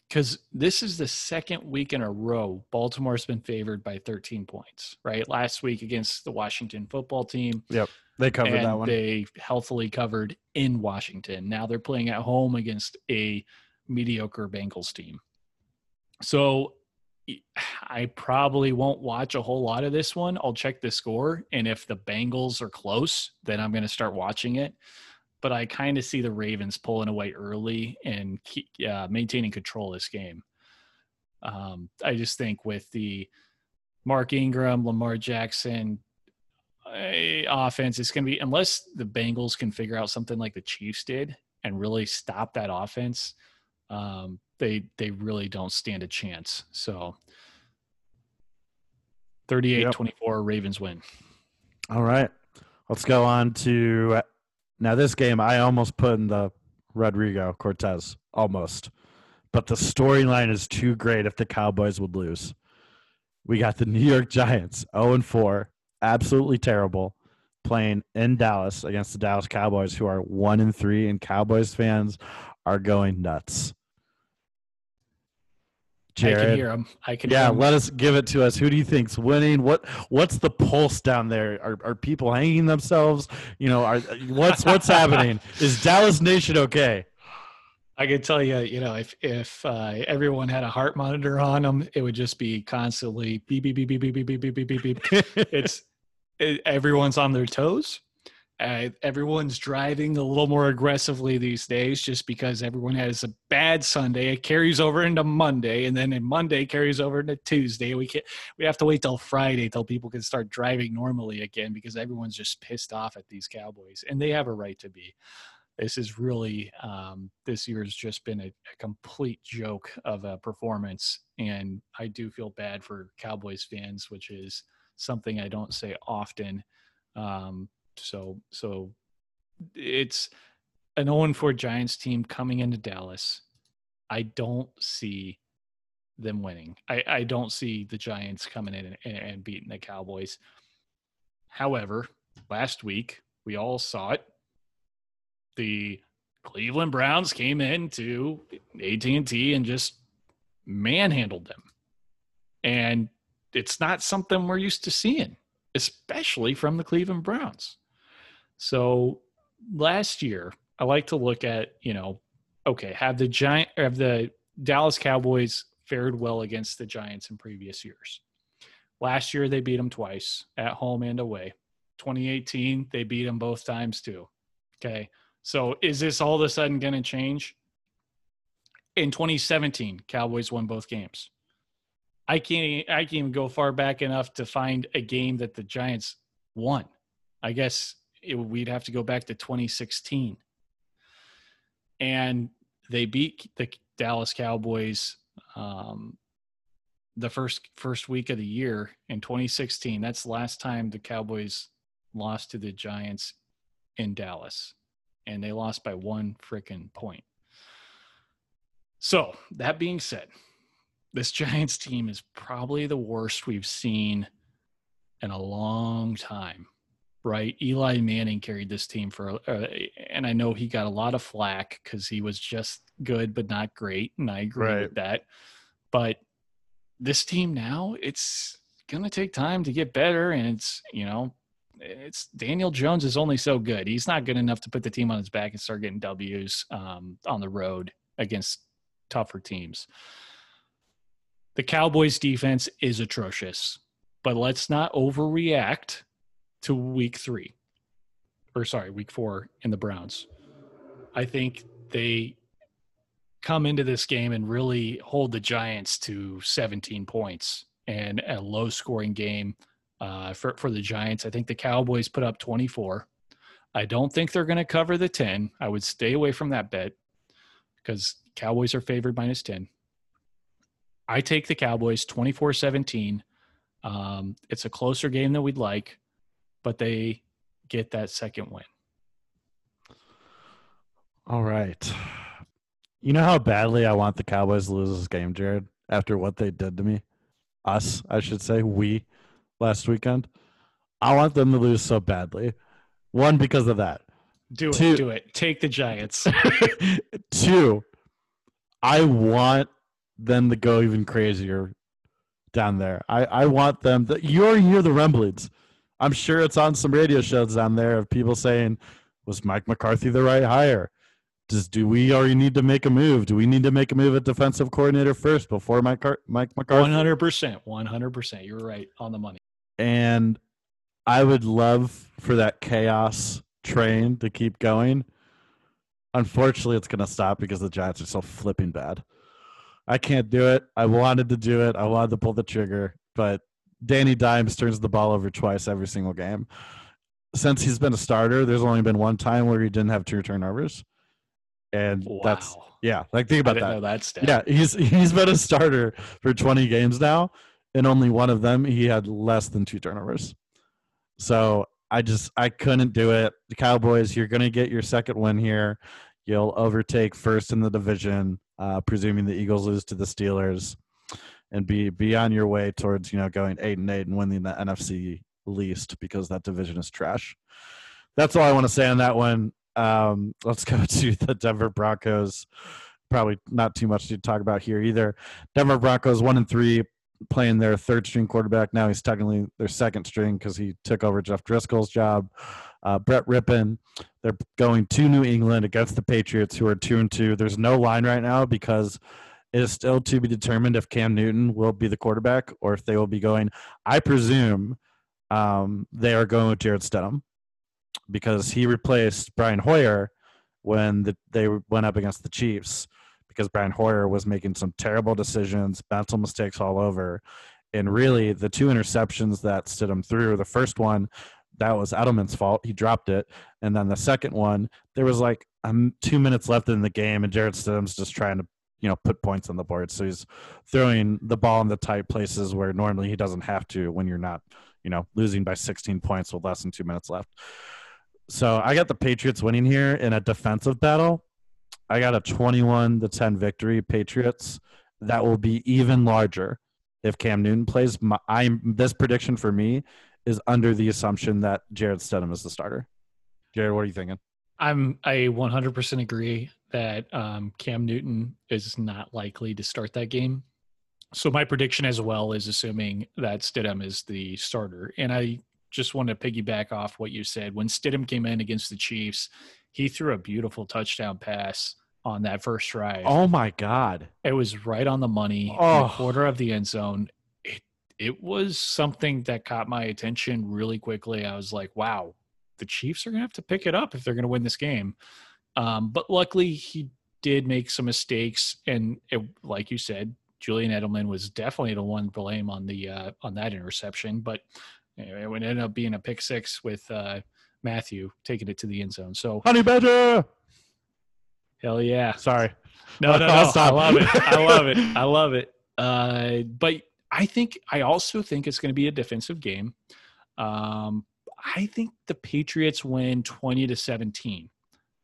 because this is the second week in a row Baltimore's been favored by 13 points. Right, last week against the Washington football team, Yep. They covered that one. they healthily covered in Washington. Now they're playing at home against a mediocre Bengals team. So I probably won't watch a whole lot of this one. I'll check the score, and if the Bengals are close, then I'm going to start watching it. But I kind of see the Ravens pulling away early and keep, uh, maintaining control of this game. Um, I just think with the Mark Ingram, Lamar Jackson uh, offense, it's going to be unless the Bengals can figure out something like the Chiefs did and really stop that offense. Um, they they really don't stand a chance. So 38-24 Ravens win. All right. Let's go on to now this game I almost put in the Rodrigo Cortés almost. But the storyline is too great if the Cowboys would lose. We got the New York Giants 0 and 4, absolutely terrible, playing in Dallas against the Dallas Cowboys who are 1 and 3 and Cowboys fans are going nuts. I can hear them. I can. yeah, let us give it to us. Who do you think's winning? What what's the pulse down there? Are are people hanging themselves? You know, are what's what's happening? Is Dallas Nation okay? I can tell you, you know, if if uh, everyone had a heart monitor on them, it would just be constantly beep beep beep beep beep beep beep beep beep beep. beep. It's it, everyone's on their toes. Uh, everyone's driving a little more aggressively these days, just because everyone has a bad Sunday. It carries over into Monday, and then in Monday carries over into Tuesday. We can we have to wait till Friday till people can start driving normally again because everyone's just pissed off at these Cowboys, and they have a right to be this is really um, this year has just been a, a complete joke of a performance and i do feel bad for cowboys fans which is something i don't say often um, so so it's an 0 4 giants team coming into dallas i don't see them winning i, I don't see the giants coming in and, and beating the cowboys However, last week we all saw it. The Cleveland Browns came into AT&T and just manhandled them. And it's not something we're used to seeing, especially from the Cleveland Browns. So last year, I like to look at, you know, okay, have the giant have the Dallas Cowboys fared well against the Giants in previous years? Last year they beat them twice at home and away. 2018 they beat them both times too. Okay. So is this all of a sudden going to change? In 2017, Cowboys won both games. I can't I can't even go far back enough to find a game that the Giants won. I guess it, we'd have to go back to 2016. And they beat the Dallas Cowboys um, the first first week of the year in 2016. That's the last time the Cowboys lost to the Giants in Dallas, and they lost by one freaking point. So that being said, this Giants team is probably the worst we've seen in a long time. Right, Eli Manning carried this team for, uh, and I know he got a lot of flack because he was just good but not great, and I agree right. with that. But this team now, it's going to take time to get better, and it's you know, it's Daniel Jones is only so good. He's not good enough to put the team on his back and start getting W's um, on the road against tougher teams. The Cowboys defense is atrocious, but let's not overreact to week three, or sorry, week four in the Browns. I think they come into this game and really hold the Giants to 17 points and a low scoring game uh, for, for the Giants. I think the Cowboys put up 24. I don't think they're going to cover the 10. I would stay away from that bet because Cowboys are favored minus 10. I take the Cowboys 24 17. Um, it's a closer game than we'd like, but they get that second win. All right. You know how badly I want the Cowboys to lose this game, Jerod, after what they did to me? Us, I should say, we last weekend. I want them to lose so badly. One, because of that. Do it. Two, do it. Take the Giants. two, I want them to go even crazier down there. I, I want them that you already hear the rumblings. I'm sure it's on some radio shows down there of people saying, was Mike McCarthy the right hire? Does do we already need to make a move? Do we need to make a move at defensive coordinator first before Mike Mike McCarthy? One hundred percent, one hundred percent. You're right on the money. And I would love for that chaos train to keep going. Unfortunately, it's going to stop because the Giants are so flipping bad. I can't do it. I wanted to do it. I wanted to pull the trigger, but Danny Dimes turns the ball over twice every single game. Since he's been a starter, there's only been one time where he didn't have two turnovers, and wow. that's yeah. Like think about that. That's yeah. He's he's been a starter for 20 games now, and only one of them he had less than two turnovers. So I just I couldn't do it. The Cowboys, you're gonna get your second win here. You'll overtake first in the division uh, presuming the Eagles lose to the Steelers, and be be on your way towards you know going eight and eight and winning the NFC least because that division is trash. That's all I want to say on that one. Um, let's go to the Denver Broncos. Probably not too much to talk about here either. Denver Broncos one and three, playing their third string quarterback. Now he's technically their second string because he took over Jeff Driskel's job. Uh, Brett Rypien. They're going to New England against the Patriots, who are two and two. There's no line right now because is still to be determined if Cam Newton will be the quarterback or if they will be going. I presume um, they are going with Jarrett Stidham because he replaced Brian Hoyer when the, they went up against the Chiefs because Brian Hoyer was making some terrible decisions, mental mistakes all over. And really, the two interceptions that Stidham threw, the first one that was Edelman's fault. He dropped it. And then the second one, there was like um, two minutes left in the game, and Jarrett Stidham's just trying to, you know, put points on the board. So he's throwing the ball in the tight places where normally he doesn't have to when you're not, you know, losing by 16 points with less than two minutes left. So I got the Patriots winning here in a defensive battle. I got a 21 to 10 victory, Patriots. That will be even larger if Cam Newton plays. My, I'm this prediction for me is under the assumption that Jarrett Stidham is the starter. Jerod, what are you thinking? I'm I 100% agree that um, Cam Newton is not likely to start that game. So my prediction as well is assuming that Stidham is the starter, and I just want to piggyback off what you said. When Stidham came in against the Chiefs, he threw a beautiful touchdown pass on that first drive. Oh my god! It was right on the money, Oh. quarter of the end zone. It it was something that caught my attention really quickly. I was like, wow, the Chiefs are gonna have to pick it up if they're gonna win this game. Um, but luckily, he did make some mistakes, and it, like you said, Julian Edelman was definitely the one to blame on the uh, on that interception. But know, it ended up being a pick six with uh, Mathieu taking it to the end zone. So Honey Badger. hell yeah. Sorry. No, no, no. stop. I love it. I love it. I love it. Uh, but I think I also think it's going to be a defensive game. Um, I think the Patriots win twenty to seventeen,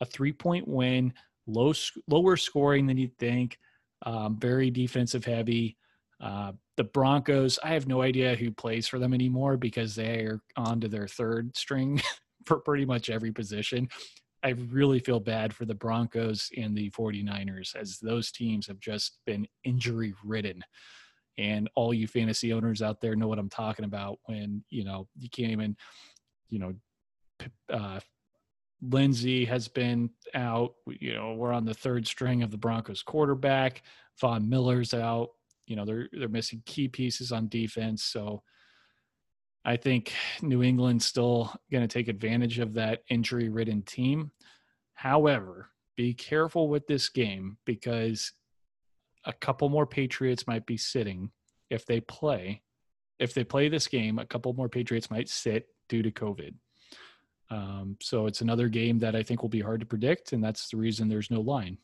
a three-point win, low, lower scoring than you'd think. Um, very defensive heavy. Uh, the Broncos, I have no idea who plays for them anymore because they are on to their third string for pretty much every position. I really feel bad for the Broncos and the 49ers as those teams have just been injury ridden. And all you fantasy owners out there know what I'm talking about when, you know, you can't even, you know, uh, Lindsay has been out. You know, we're on the third string of the Broncos quarterback. Von Miller's out. You know, they're they're missing key pieces on defense. So I think New England's still going to take advantage of that injury ridden team. However, be careful with this game because a couple more Patriots might be sitting if they play. If they play this game, a couple more Patriots might sit due to COVID. Um, so it's another game that I think will be hard to predict, and that's the reason there's no line.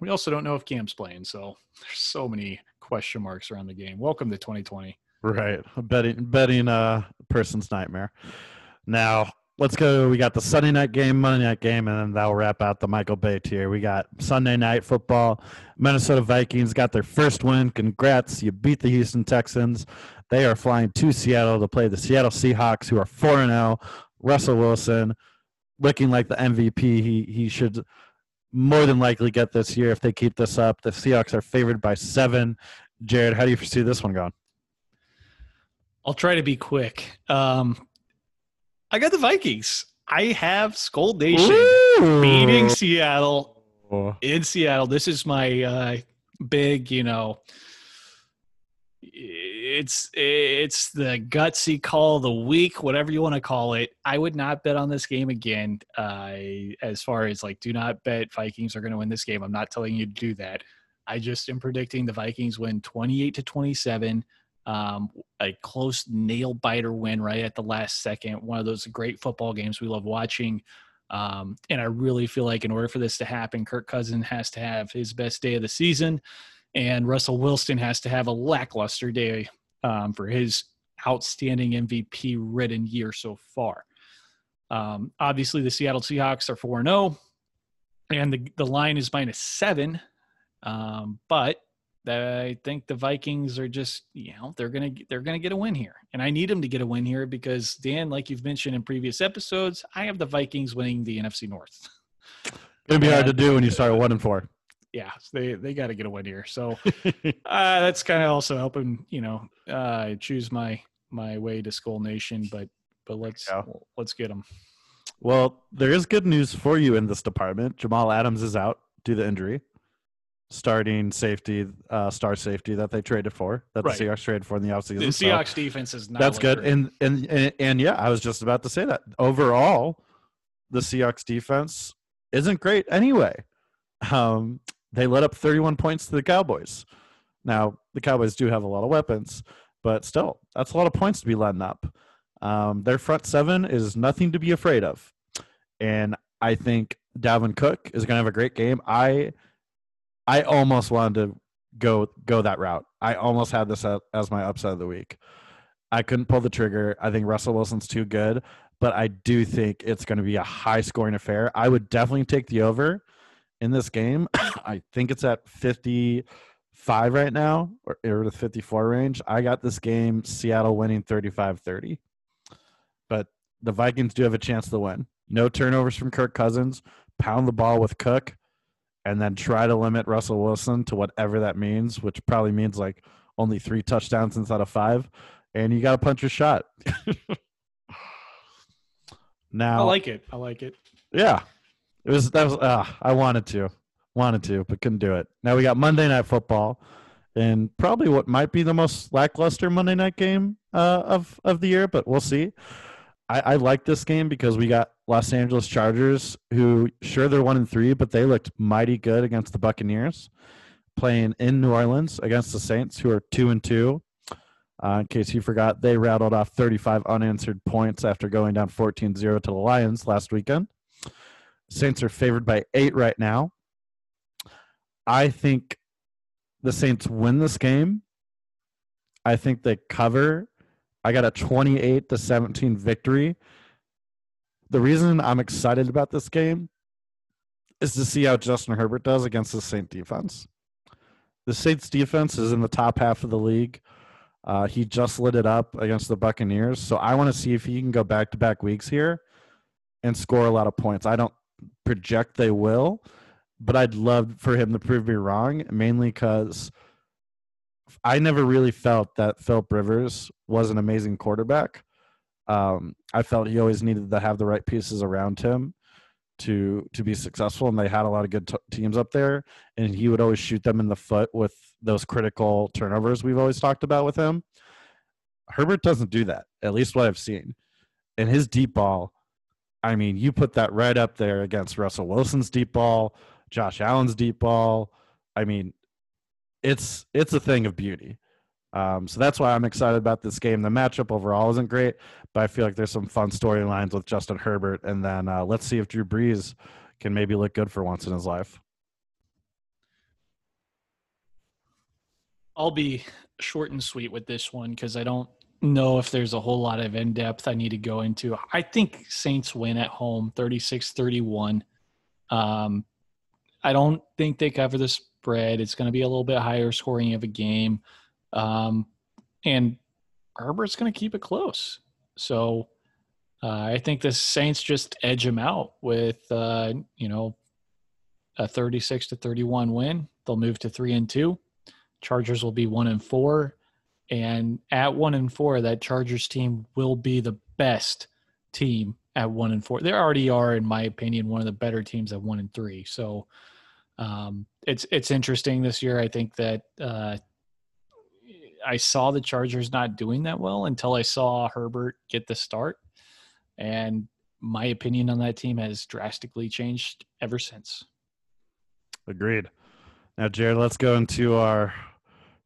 We also don't know if Cam's playing, so there's so many question marks around the game. Welcome to 2020. Right. Betting betting uh person's nightmare. Now let's go. We got the Sunday night game, Monday night game, and then that'll wrap out the Michael Bay tier. We got Sunday night football. Minnesota Vikings got their first win. Congrats. You beat the Houston Texans. They are flying to Seattle to play the Seattle Seahawks, who are 4 0. Russell Wilson looking like the MVP. He he should more than likely get this year if they keep this up. The Seahawks are favored by seven. Jerod, how do you foresee this one going? I'll try to be quick. Um, I got the Vikings. I have Skol Nation beating Seattle in Seattle. This is my uh, big, you know, it's it's the gutsy call of the week, whatever you want to call it. I would not bet on this game again. Uh, as far as like, do not bet Vikings are going to win this game. I'm not telling you to do that. I just am predicting the Vikings win 28 to 27. Um, a close nail biter win right at the last second. One of those great football games we love watching. Um, and I really feel like in order for this to happen, Kirk Cousins has to have his best day of the season, and Russell Wilson has to have a lackluster day um, for his outstanding MVP ridden year so far. Um, obviously, the Seattle Seahawks are 4 0, and the, the line is minus seven. Um, but I think the Vikings are just, you know, they're gonna they're gonna get a win here, and I need them to get a win here because Dan, like you've mentioned in previous episodes, I have the Vikings winning the NFC North. Gonna be hard to do when you start one and four. Yeah, they they got to get a win here. So uh, that's kind of also helping, you know, uh, choose my my way to Skol Nation. But but let's Yeah. let's get them. Well, there is good news for you in this department. Jamal Adams is out due to injury. Starting safety, uh, star safety that they traded for, that Right. the Seahawks traded for in the offseason. The So Seahawks defense is not. that's good. And, and and and yeah, I was just about to say that. Overall, the Seahawks defense isn't great anyway. Um, they let up 31 points to the Cowboys. Now, the Cowboys do have a lot of weapons, but still, that's a lot of points to be letting up. Um, their front seven is nothing to be afraid of. And I think Dalvin Cook is going to have a great game. I I almost wanted to go go that route. I almost had this as my upset of the week. I couldn't pull the trigger. I think Russell Wilson's too good, but I do think it's going to be a high scoring affair. I would definitely take the over in this game. I think it's at 55 right now or, or the 54 range. I got this game Seattle winning 35-30. but the Vikings do have a chance to win. No turnovers from Kirk Cousins. Pound the ball with Cook, and then try to limit Russell Wilson to whatever that means, which probably means like only three touchdowns instead of five. And you got to punch your shot. now, I like it. I like it. yeah, it was that was. Uh, I wanted to, wanted to, but couldn't do it. Now we got Monday Night Football, and probably what might be the most lackluster Monday night game uh, of of the year, but we'll see. I, I like this game because we got Los Angeles Chargers, who sure they're one and three, but they looked mighty good against the Buccaneers, playing in New Orleans against the Saints, who are two and two. Uh, in case you forgot, they rattled off 35 unanswered points after going down 14 0 to the Lions last weekend. Saints are favored by eight right now. I think the Saints win this game. I think they cover. I got a 28 to 17 victory. The reason I'm excited about this game is to see how Justin Herbert does against the Saint defense. The Saints defense is in the top half of the league. Uh, he just lit it up against the Buccaneers. So I want to see if he can go back to back weeks here and score a lot of points. I don't project they will, but I'd love for him to prove me wrong, mainly because I never really felt that Philip Rivers was an amazing quarterback. Um, I felt he always needed to have the right pieces around him to to be successful, and they had a lot of good t- teams up there, and he would always shoot them in the foot with those critical turnovers we've always talked about with him. Herbert doesn't do that, at least what I've seen. And his deep ball, I mean, you put that right up there against Russell Wilson's deep ball, Josh Allen's deep ball. I mean, it's it's a thing of beauty. Um, so that's why I'm excited about this game. The matchup overall isn't great, but I feel like there's some fun storylines with Justin Herbert, and then uh, let's see if Drew Brees can maybe look good for once in his life. I'll be short and sweet with this one because I don't know if there's a whole lot of in depth I need to go into. I think Saints win at home 36 31. Um, I don't think they cover the spread. It's going to be a little bit higher scoring of a game. Um, and Herbert's going to keep it close. So uh, I think the Saints just edge him out with, uh, you know, a 36 to 31 win. They'll move to three and two. Chargers will be one and four. And at one and four, that Chargers team will be the best team at one and four. They already are, in my opinion, one of the better teams at one and three. So um, it's it's interesting this year. I think that uh, I saw the Chargers not doing that well until I saw Herbert get the start, and my opinion on that team has drastically changed ever since. Agreed. Now, Jerod, let's go into our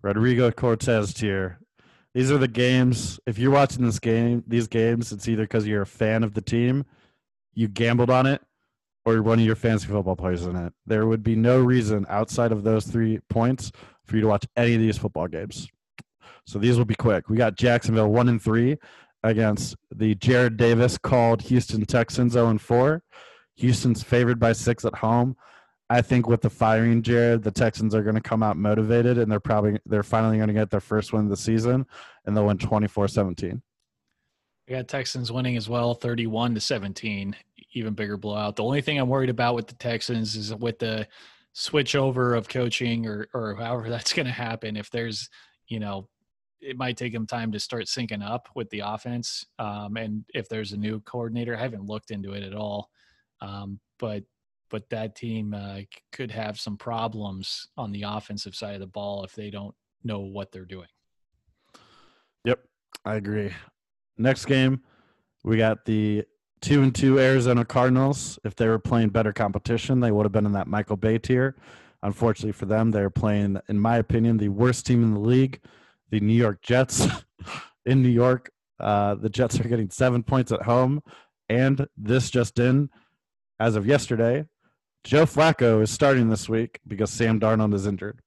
Rodrigo Cortés tier. These are the games. If you're watching this game, these games, it's either because you're a fan of the team, you gambled on it, or you're one of your fantasy football players in it. There would be no reason outside of those three points for you to watch any of these football games. So these will be quick. We got Jacksonville one and three against the Jared Davis called Houston Texans 0 and 4. Houston's favored by six at home. I think with the firing Jerod, the Texans are going to come out motivated and they're probably they're finally going to get their first win of the season and they'll win 24-17. I got Texans winning as well, 31 to 17, even bigger blowout. The only thing I'm worried about with the Texans is with the switch over of coaching or or however that's going to happen if there's, you know, it might take them time to start syncing up with the offense. Um, and if there's a new coordinator, I haven't looked into it at all. Um, but but that team uh, could have some problems on the offensive side of the ball if they don't know what they're doing. Yep, I agree. Next game, we got the two and two Arizona Cardinals. If they were playing better competition, they would have been in that Michael Bay tier. Unfortunately for them, they're playing, in my opinion, the worst team in the league, the New York Jets. in New York, uh, the Jets are getting seven points at home, and this just in, as of yesterday, Joe Flacco is starting this week because Sam Darnold is injured.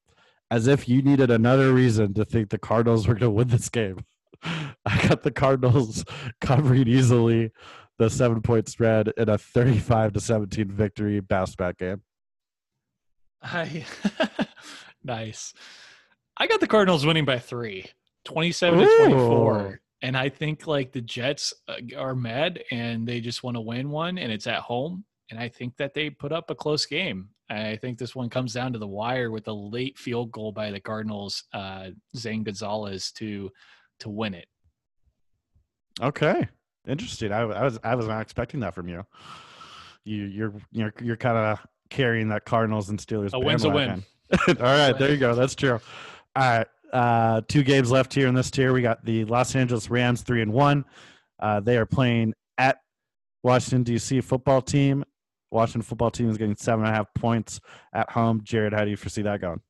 As if you needed another reason to think the Cardinals were going to win this game. I got the Cardinals covering easily the seven point spread in a 35 to 17 victory bounce back game. I nice. I got the Cardinals winning by three. 27 to 24. and I think like the Jets uh, are mad and they just want to win one, and it's at home. And I think that they put up a close game. I think this one comes down to the wire with a late field goal by the Cardinals, uh, Zane Gonzalez to to win it. Okay, interesting. I, I was I was not expecting that from you. You you're you're you're kind of carrying that Cardinals and Steelers. A win's a win. All right, there you go. That's true. All right, uh, two games left here in this tier. We got the Los Angeles Rams three and one. Uh, they are playing at Washington D.C. football team. Washington football team is getting seven and a half points at home. Jerod, how do you foresee that going?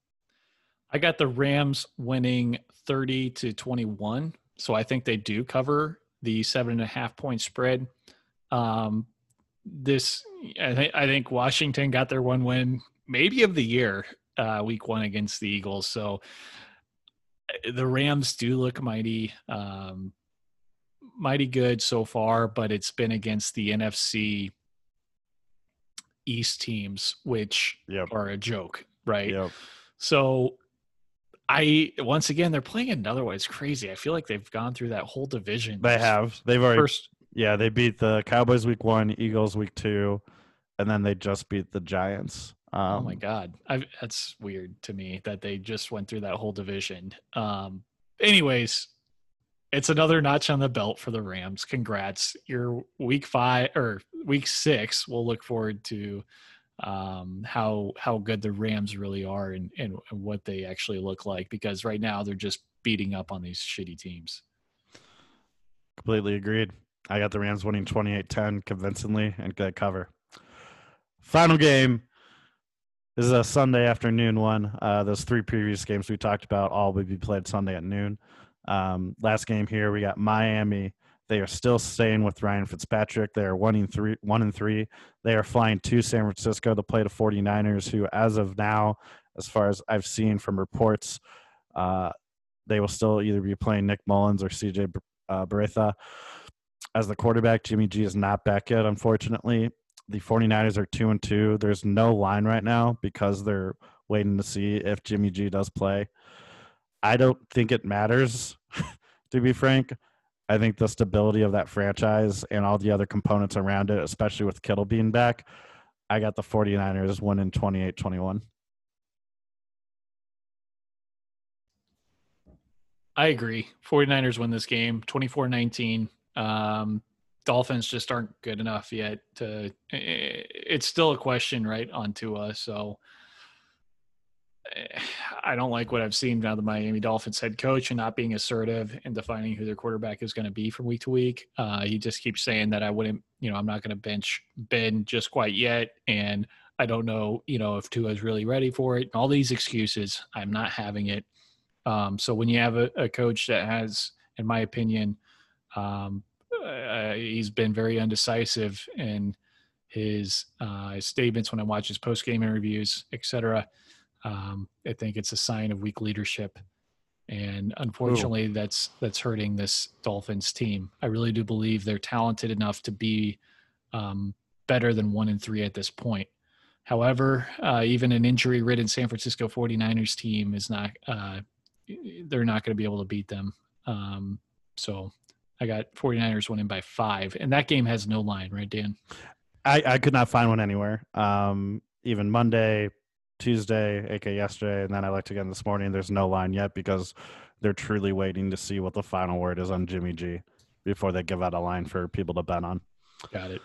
I got the Rams winning thirty to twenty-one, so I think they do cover the seven and a half point spread. Um, this, I think, I think Washington got their one win, maybe of the year, uh, week one against the Eagles. So the Rams do look mighty, um, mighty good so far, but it's been against the NFC East teams, which Yep. are a joke, right? Yep. So I once again they're playing another one. It's crazy. I feel like they've gone through that whole division. They have. They've already. first. Yeah, they beat the Cowboys week one, Eagles week two, and then they just beat the Giants. Um, oh my god, I, that's weird to me that they just went through that whole division. Um, anyways, it's another notch on the belt for the Rams. Congrats, you're week five or week six. We'll look forward to um, how how good the Rams really are and, and and what they actually look like because right now they're just beating up on these shitty teams. Completely agreed. I got the Rams winning 28-10 convincingly and good cover. Final game this is a Sunday afternoon one. Uh, those three previous games we talked about all would be played Sunday at noon. Um, last game here we got Miami. They are still staying with Ryan Fitzpatrick. They are one and three. One and three. They are flying to San Francisco to play the 49ers, who, as of now, as far as I've seen from reports, uh, they will still either be playing Nick Mullens or CJ uh, as the quarterback. Jimmy G is not back yet, unfortunately. The 49ers are 2 and 2. There's no line right now because they're waiting to see if Jimmy G does play. I don't think it matters, to be frank. I think the stability of that franchise and all the other components around it, especially with Kittle being back, I got the 49ers winning 28 21. I agree. 49ers win this game 24 19. Um, Dolphins just aren't good enough yet to. It's still a question, right, on Tua. So I don't like what I've seen now the Miami Dolphins head coach and not being assertive and defining who their quarterback is going to be from week to week. Uh, he just keeps saying that I wouldn't, you know, I'm not going to bench Ben just quite yet, and I don't know, you know, if Tua is really ready for it. All these excuses, I'm not having it. Um, so when you have a, a, coach that has, in my opinion, um, uh, he's been very undecisive in his, uh, his statements when I watch his post game interviews, etc. Um, I think it's a sign of weak leadership, and unfortunately, Ooh. that's that's hurting this Dolphins team. I really do believe they're talented enough to be um, better than one and three at this point. However, uh, even an injury-ridden San Francisco 49ers team is not. Uh, they're not going to be able to beat them. Um, so I got 49ers winning by five, and that game has no line, right, Dan? I, I could not find one anywhere. Um, even Monday, Tuesday, aka yesterday, and then I looked again this morning. There's no line yet because they're truly waiting to see what the final word is on Jimmy G before they give out a line for people to bet on. Got it.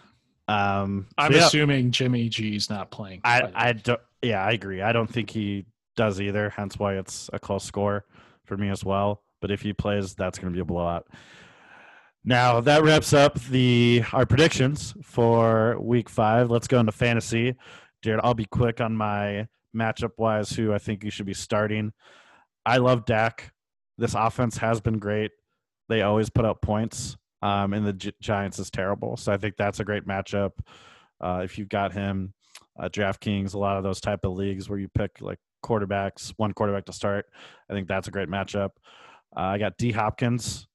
Um, I'm yeah, assuming Jimmy G's not playing. I, I don't. Yeah, I agree. I don't think he does either. Hence why it's a close score for me as well. But if he plays, that's going to be a blowout. Now that wraps up the our predictions for Week Five. Let's go into fantasy. Jerod, I'll be quick on my matchup wise. Who I think you should be starting. I love Dak. This offense has been great. They always put up points. Um, and the Gi- Giants is terrible. So I think that's a great matchup. Uh, if you've got him, uh, DraftKings, a lot of those type of leagues where you pick like quarterbacks, one quarterback to start. I think that's a great matchup. Uh, I got D Hopkins.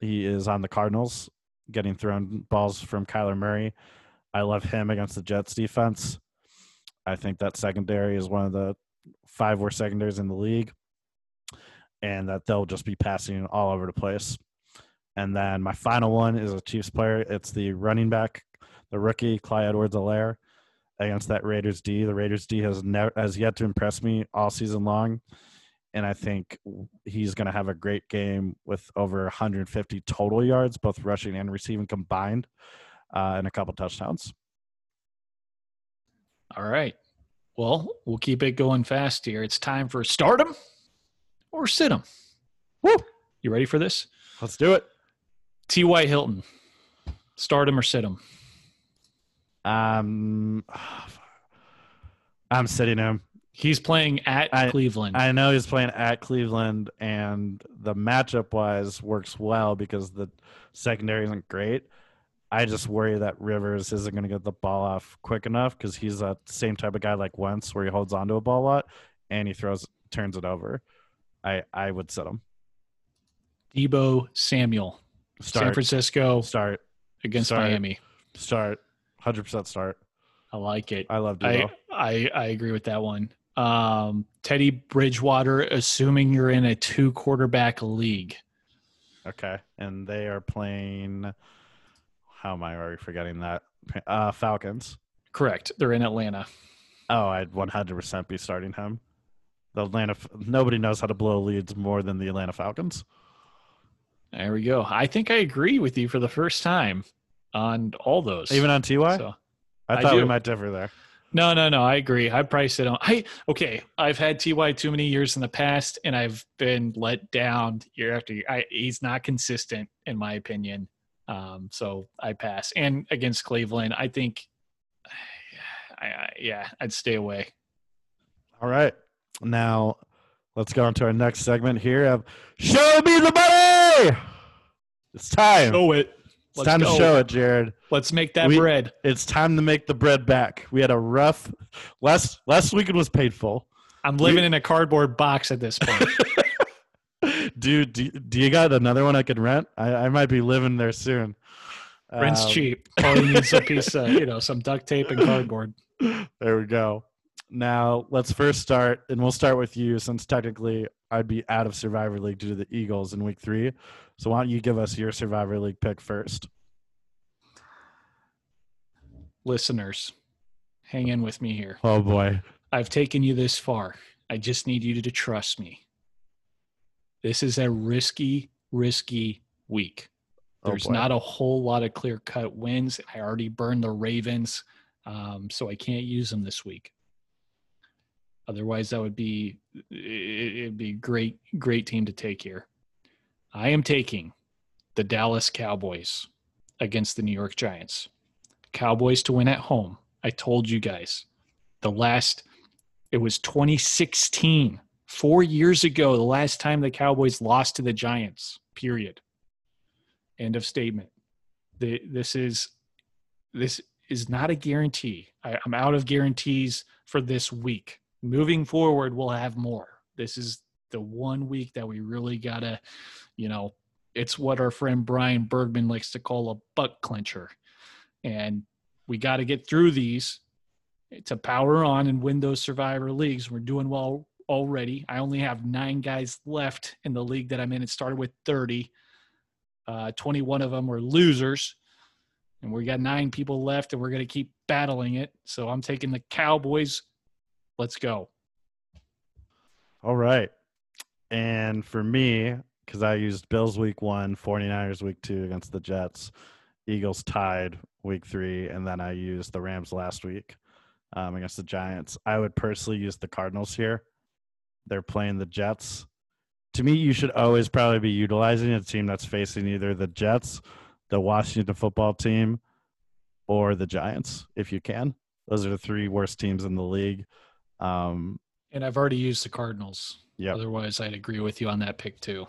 He is on the Cardinals, getting thrown balls from Kyler Murray. I love him against the Jets defense. I think that secondary is one of the five worst secondaries in the league, and that they'll just be passing all over the place. And then my final one is a Chiefs player. It's the running back, the rookie Clyde Edwards-Helaire against that Raiders D. The Raiders D has never has yet to impress me all season long. And I think he's going to have a great game with over 150 total yards, both rushing and receiving combined, uh, and a couple touchdowns. All right. Well, we'll keep it going fast here. It's time for stardom or sit 'em. Woo! You ready for this? Let's do it. T.Y. Hilton, stardom or sit him? Um, I'm sitting him. He's playing at I- Cleveland. I know he's playing at Cleveland, and the matchup wise works well because the secondary isn't great. I just worry that Rivers isn't going to get the ball off quick enough because he's that same type of guy like Wentz, where he holds onto a ball a lot and he throws turns it over. I I would sit him. Deebo Samuel, San Francisco start against Start. Miami. start. Hundred percent start. I like it. I love I, I I agree with that one. Um, Teddy Bridgewater, assuming you're in a two quarterback league. okay, and they are playing. How am I already forgetting that? Uh, Falcons. Correct. They're in Atlanta. Oh, I'd 100% be starting him. The Atlanta, nobody knows how to blow leads more than the Atlanta Falcons. There we go. I think I agree with you for the first time on all those. Even on TY, So- I I thought we might differ there. No, no, no. I agree. I priced it on. I okay. I've had Ty too many years in the past, and I've been let down year after year. I, he's not consistent, in my opinion. Um, so I pass. And against Cleveland, I think, I, I, yeah, I'd stay away. All right, now let's go on to our next segment here of Show Me the Money. It's time. Show it. it's Let's time go. to show it, Jerod. Let's make that We- bread. It's time to make the bread back. We had a rough last last weekend was painful. I'm living in a cardboard box at this point. Dude, do, do you got another one I could rent? I, I might be living there soon. Rent's Um, cheap. All you need is a piece of, you know, some duct tape and cardboard. There we go. Now let's first start, and we'll start with you since technically I'd be out of Survivor League due to the Eagles in week three. So why don't you give us your Survivor League pick first? Listeners, hang in with me here. Oh boy. I've taken you this far. I just need you to trust me. This is a risky, risky week. Oh, There's boy. not a whole lot of clear cut wins. I already burned the Ravens, um, so I can't use them this week. Otherwise, that would be it'd be great, great team to take here. I am taking the Dallas Cowboys against the New York Giants. Cowboys to win at home. I told you guys. The last it was 2016, 4 years ago the last time the Cowboys lost to the Giants. Period. End of statement. The, this is this is not a guarantee. I, I'm out of guarantees for this week. Moving forward, we'll have more. This is the one week that we really gotta, you know, it's what our friend Brian Bergman likes to call a butt clincher. And we got to get through these to power on and win those survivor leagues. We're doing well already. I only have nine guys left in the league that I'm in. It started with 30. Uh, 21 of them were losers. And we got nine people left, and we're going to keep battling it. So I'm taking the Cowboys. Let's go. All right. And for me, because I used Bills week one, 49ers week two against the Jets, Eagles tied week three, and then I used the Rams last week um, against the Giants. I would personally use the Cardinals here. They're playing the Jets. To me, you should always probably be utilizing a team that's facing either the Jets, the Washington football team, or the Giants, if you can. Those are the three worst teams in the league. Um, And I've already used the Cardinals. Yep. Otherwise, I'd agree with you on that pick too.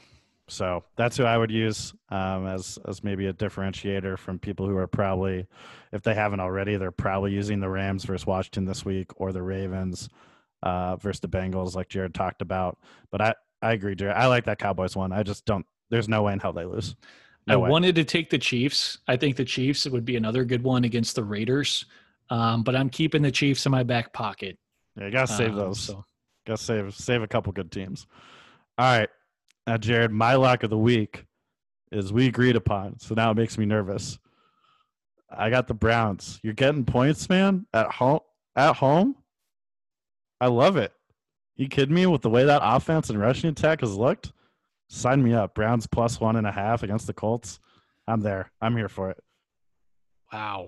So that's who I would use um, as as maybe a differentiator from people who are probably, if they haven't already, they're probably using the Rams versus Washington this week or the Ravens uh, versus the Bengals, like Jerod talked about. But I I agree, Jerod. I like that Cowboys one. I just don't. There's no way in hell they lose. No I way. wanted to take the Chiefs. I think the Chiefs would be another good one against the Raiders. Um, but I'm keeping the Chiefs in my back pocket. Yeah, you gotta save Um, those. So Gotta save save a couple good teams. All right, now Jerod, my lock of the week is we agreed upon. So now it makes me nervous. I got the Browns. You're getting points, man, at home. At home, I love it. You kidding me with the way that offense and rushing attack has looked? Sign me up. Browns plus one and a half against the Colts. I'm there. I'm here for it. Wow.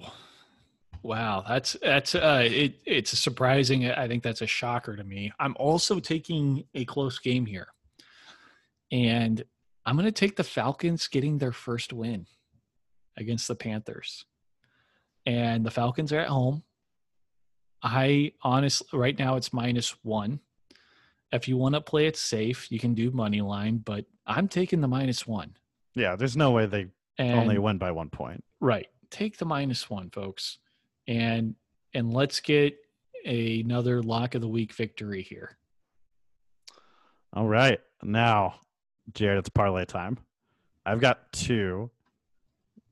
Wow, that's that's uh, it. It's surprising. I think that's a shocker to me. I'm also taking a close game here, and I'm going to take the Falcons getting their first win against the Panthers, and the Falcons are at home. I honestly, right now it's minus one. If you want to play it safe, you can do money line, but I'm taking the minus one. Yeah, there's no way they And only win by one point. Right. Take the minus one, folks. And and let's get another lock of the week victory here. All right. Now, Jerod, it's parlay time. I've got two.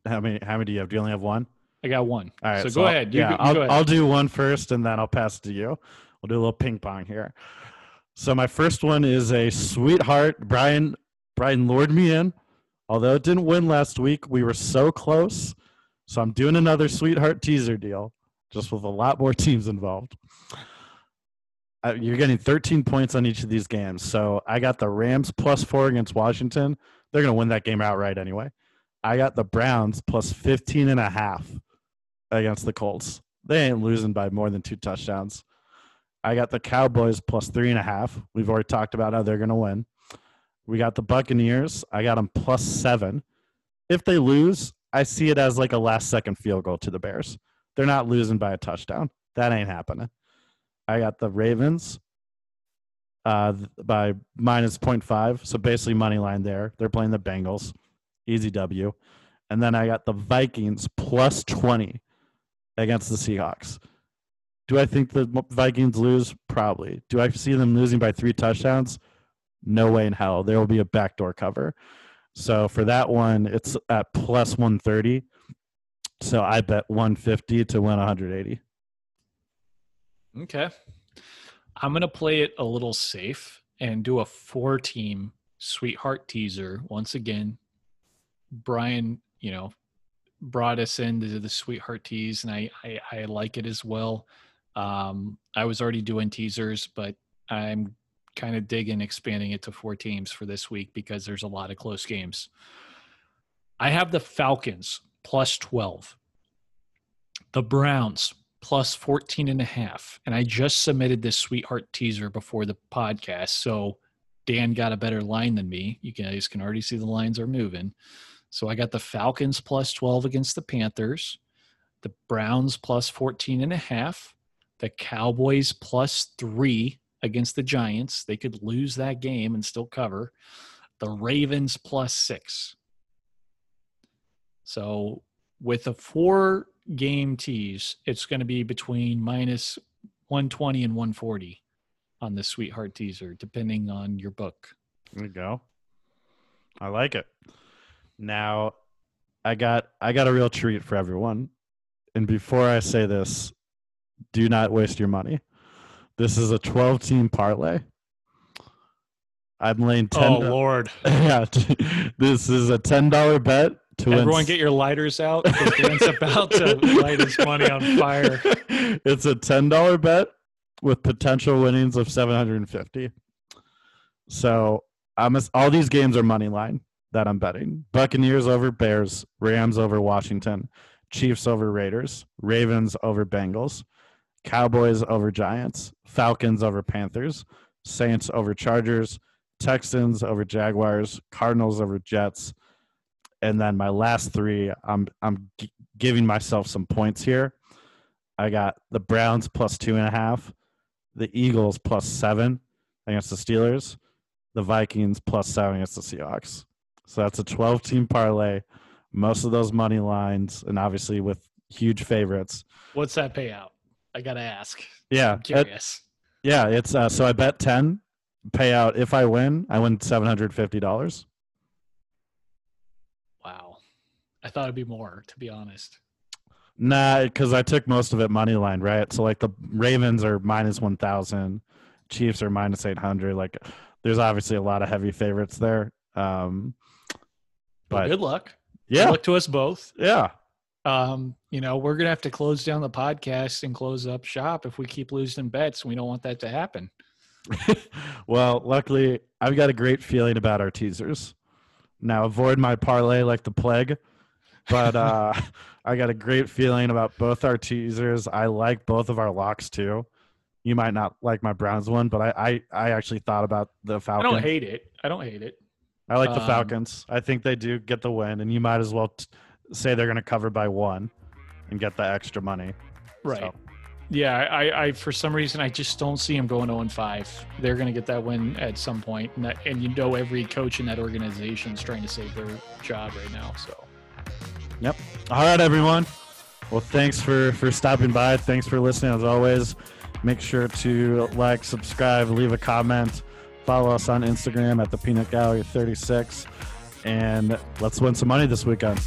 How many how many do you have? Do you only have one? I got one. All right. So go I'll- ahead. You yeah, go- I'll, go ahead. I'll do one first and then I'll pass it to you. We'll do a little ping pong here. So my first one is a sweetheart. Brian Brian lured me in. Although it didn't win last week, we were so close. So I'm doing another sweetheart teaser deal, just with a lot more teams involved. Uh, you're getting 13 points on each of these games. So I got the Rams plus four against Washington. They're going to win that game outright anyway. I got the Browns plus 15 and a half against the Colts. They ain't losing by more than two touchdowns. I got the Cowboys plus three and a half. We've already talked about how they're going to win. We got the Buccaneers. I got them plus seven. If they lose, I see it as like a last second field goal to the Bears. They're not losing by a touchdown. That ain't happening. I got the Ravens uh, by minus 0.5. So basically, money line there. They're playing the Bengals. Easy W. And then I got the Vikings plus 20 against the Seahawks. Do I think the Vikings lose? Probably. Do I see them losing by three touchdowns? No way in hell. There will be a backdoor cover. So for that one, it's at plus 130. So I bet 150 to win 180. Okay. I'm going to play it a little safe and do a four team sweetheart teaser. Once again, Brian, you know, brought us into the sweetheart tease and I, I, I like it as well. Um, I was already doing teasers, but I'm kind of digging expanding it to four teams for this week because there's a lot of close games. I have the Falcons plus 12, the Browns plus 14 and a half. And I just submitted this sweetheart teaser before the podcast. So Dan got a better line than me. You guys can already see the lines are moving. So I got the Falcons plus 12 against the Panthers, the Browns plus 14 and a half, the Cowboys plus three against the Giants. They could lose that game and still cover. The Ravens plus six. So with a four game tease, it's going to be between minus 120 and 140 on the sweetheart teaser, depending on your book. There you go. I like it. Now, I got I got a real treat for everyone. And before I say this, do not waste your money. This is a 12 team parlay. I'm laying 10 Oh, Lord. Yeah, this is a $10 bet to win Everyone get your lighters out. 'cause Dan's about to light his money on fire. it's a $10 bet with potential winnings of 750 so i'm all these games are money line that i'm betting. Buccaneers over bears rams over washington chiefs over raiders ravens over bengals cowboys over giants falcons over panthers saints over chargers texans over jaguars cardinals over jets. And then my last three i'm i'm g- giving myself some points here. I got the Browns plus two and a half, the Eagles plus seven against the Steelers, the Vikings plus seven against the Seahawks. So that's a 12 team parlay. Most of those money lines, and obviously with huge favorites. What's that payout? I got to ask. Yeah. I'm it- curious. yeah. It's uh, so I bet 10 payout. If I win, I win $750. wow. I thought it'd be more, to be honest. Nah, because I took most of it money line, right? So like the Ravens are minus one thousand, Chiefs are minus eight hundred. Like, there's obviously a lot of heavy favorites there. Um, But Good luck. yeah, Good luck to us both. yeah. Um, you know, we're gonna have to close down the podcast and close up shop if we keep losing bets. We don't want that to happen. well, luckily, I've got a great feeling about our teasers. Now, avoid my parlay like the plague, but uh, I got a great feeling about both our teasers. I like both of our locks too. You might not like my Browns one, but I, I, I actually thought about the Falcons. I don't hate it. I don't hate it. I like the um, Falcons. I think they do get the win, and you might as well t- say they're going to cover by one and get the extra money. Right. So, Yeah, I, I for some reason I just don't see them going 0 and 5. They're going to get that win at some point, and, that, and you know every coach in that organization is trying to save their job right now. So Yep. all right, everyone. Well, thanks for for stopping by. Thanks for listening. As always, make sure to like, subscribe, leave a comment, follow us on Instagram at the Peanut Gallery 36, and let's win some money this weekend.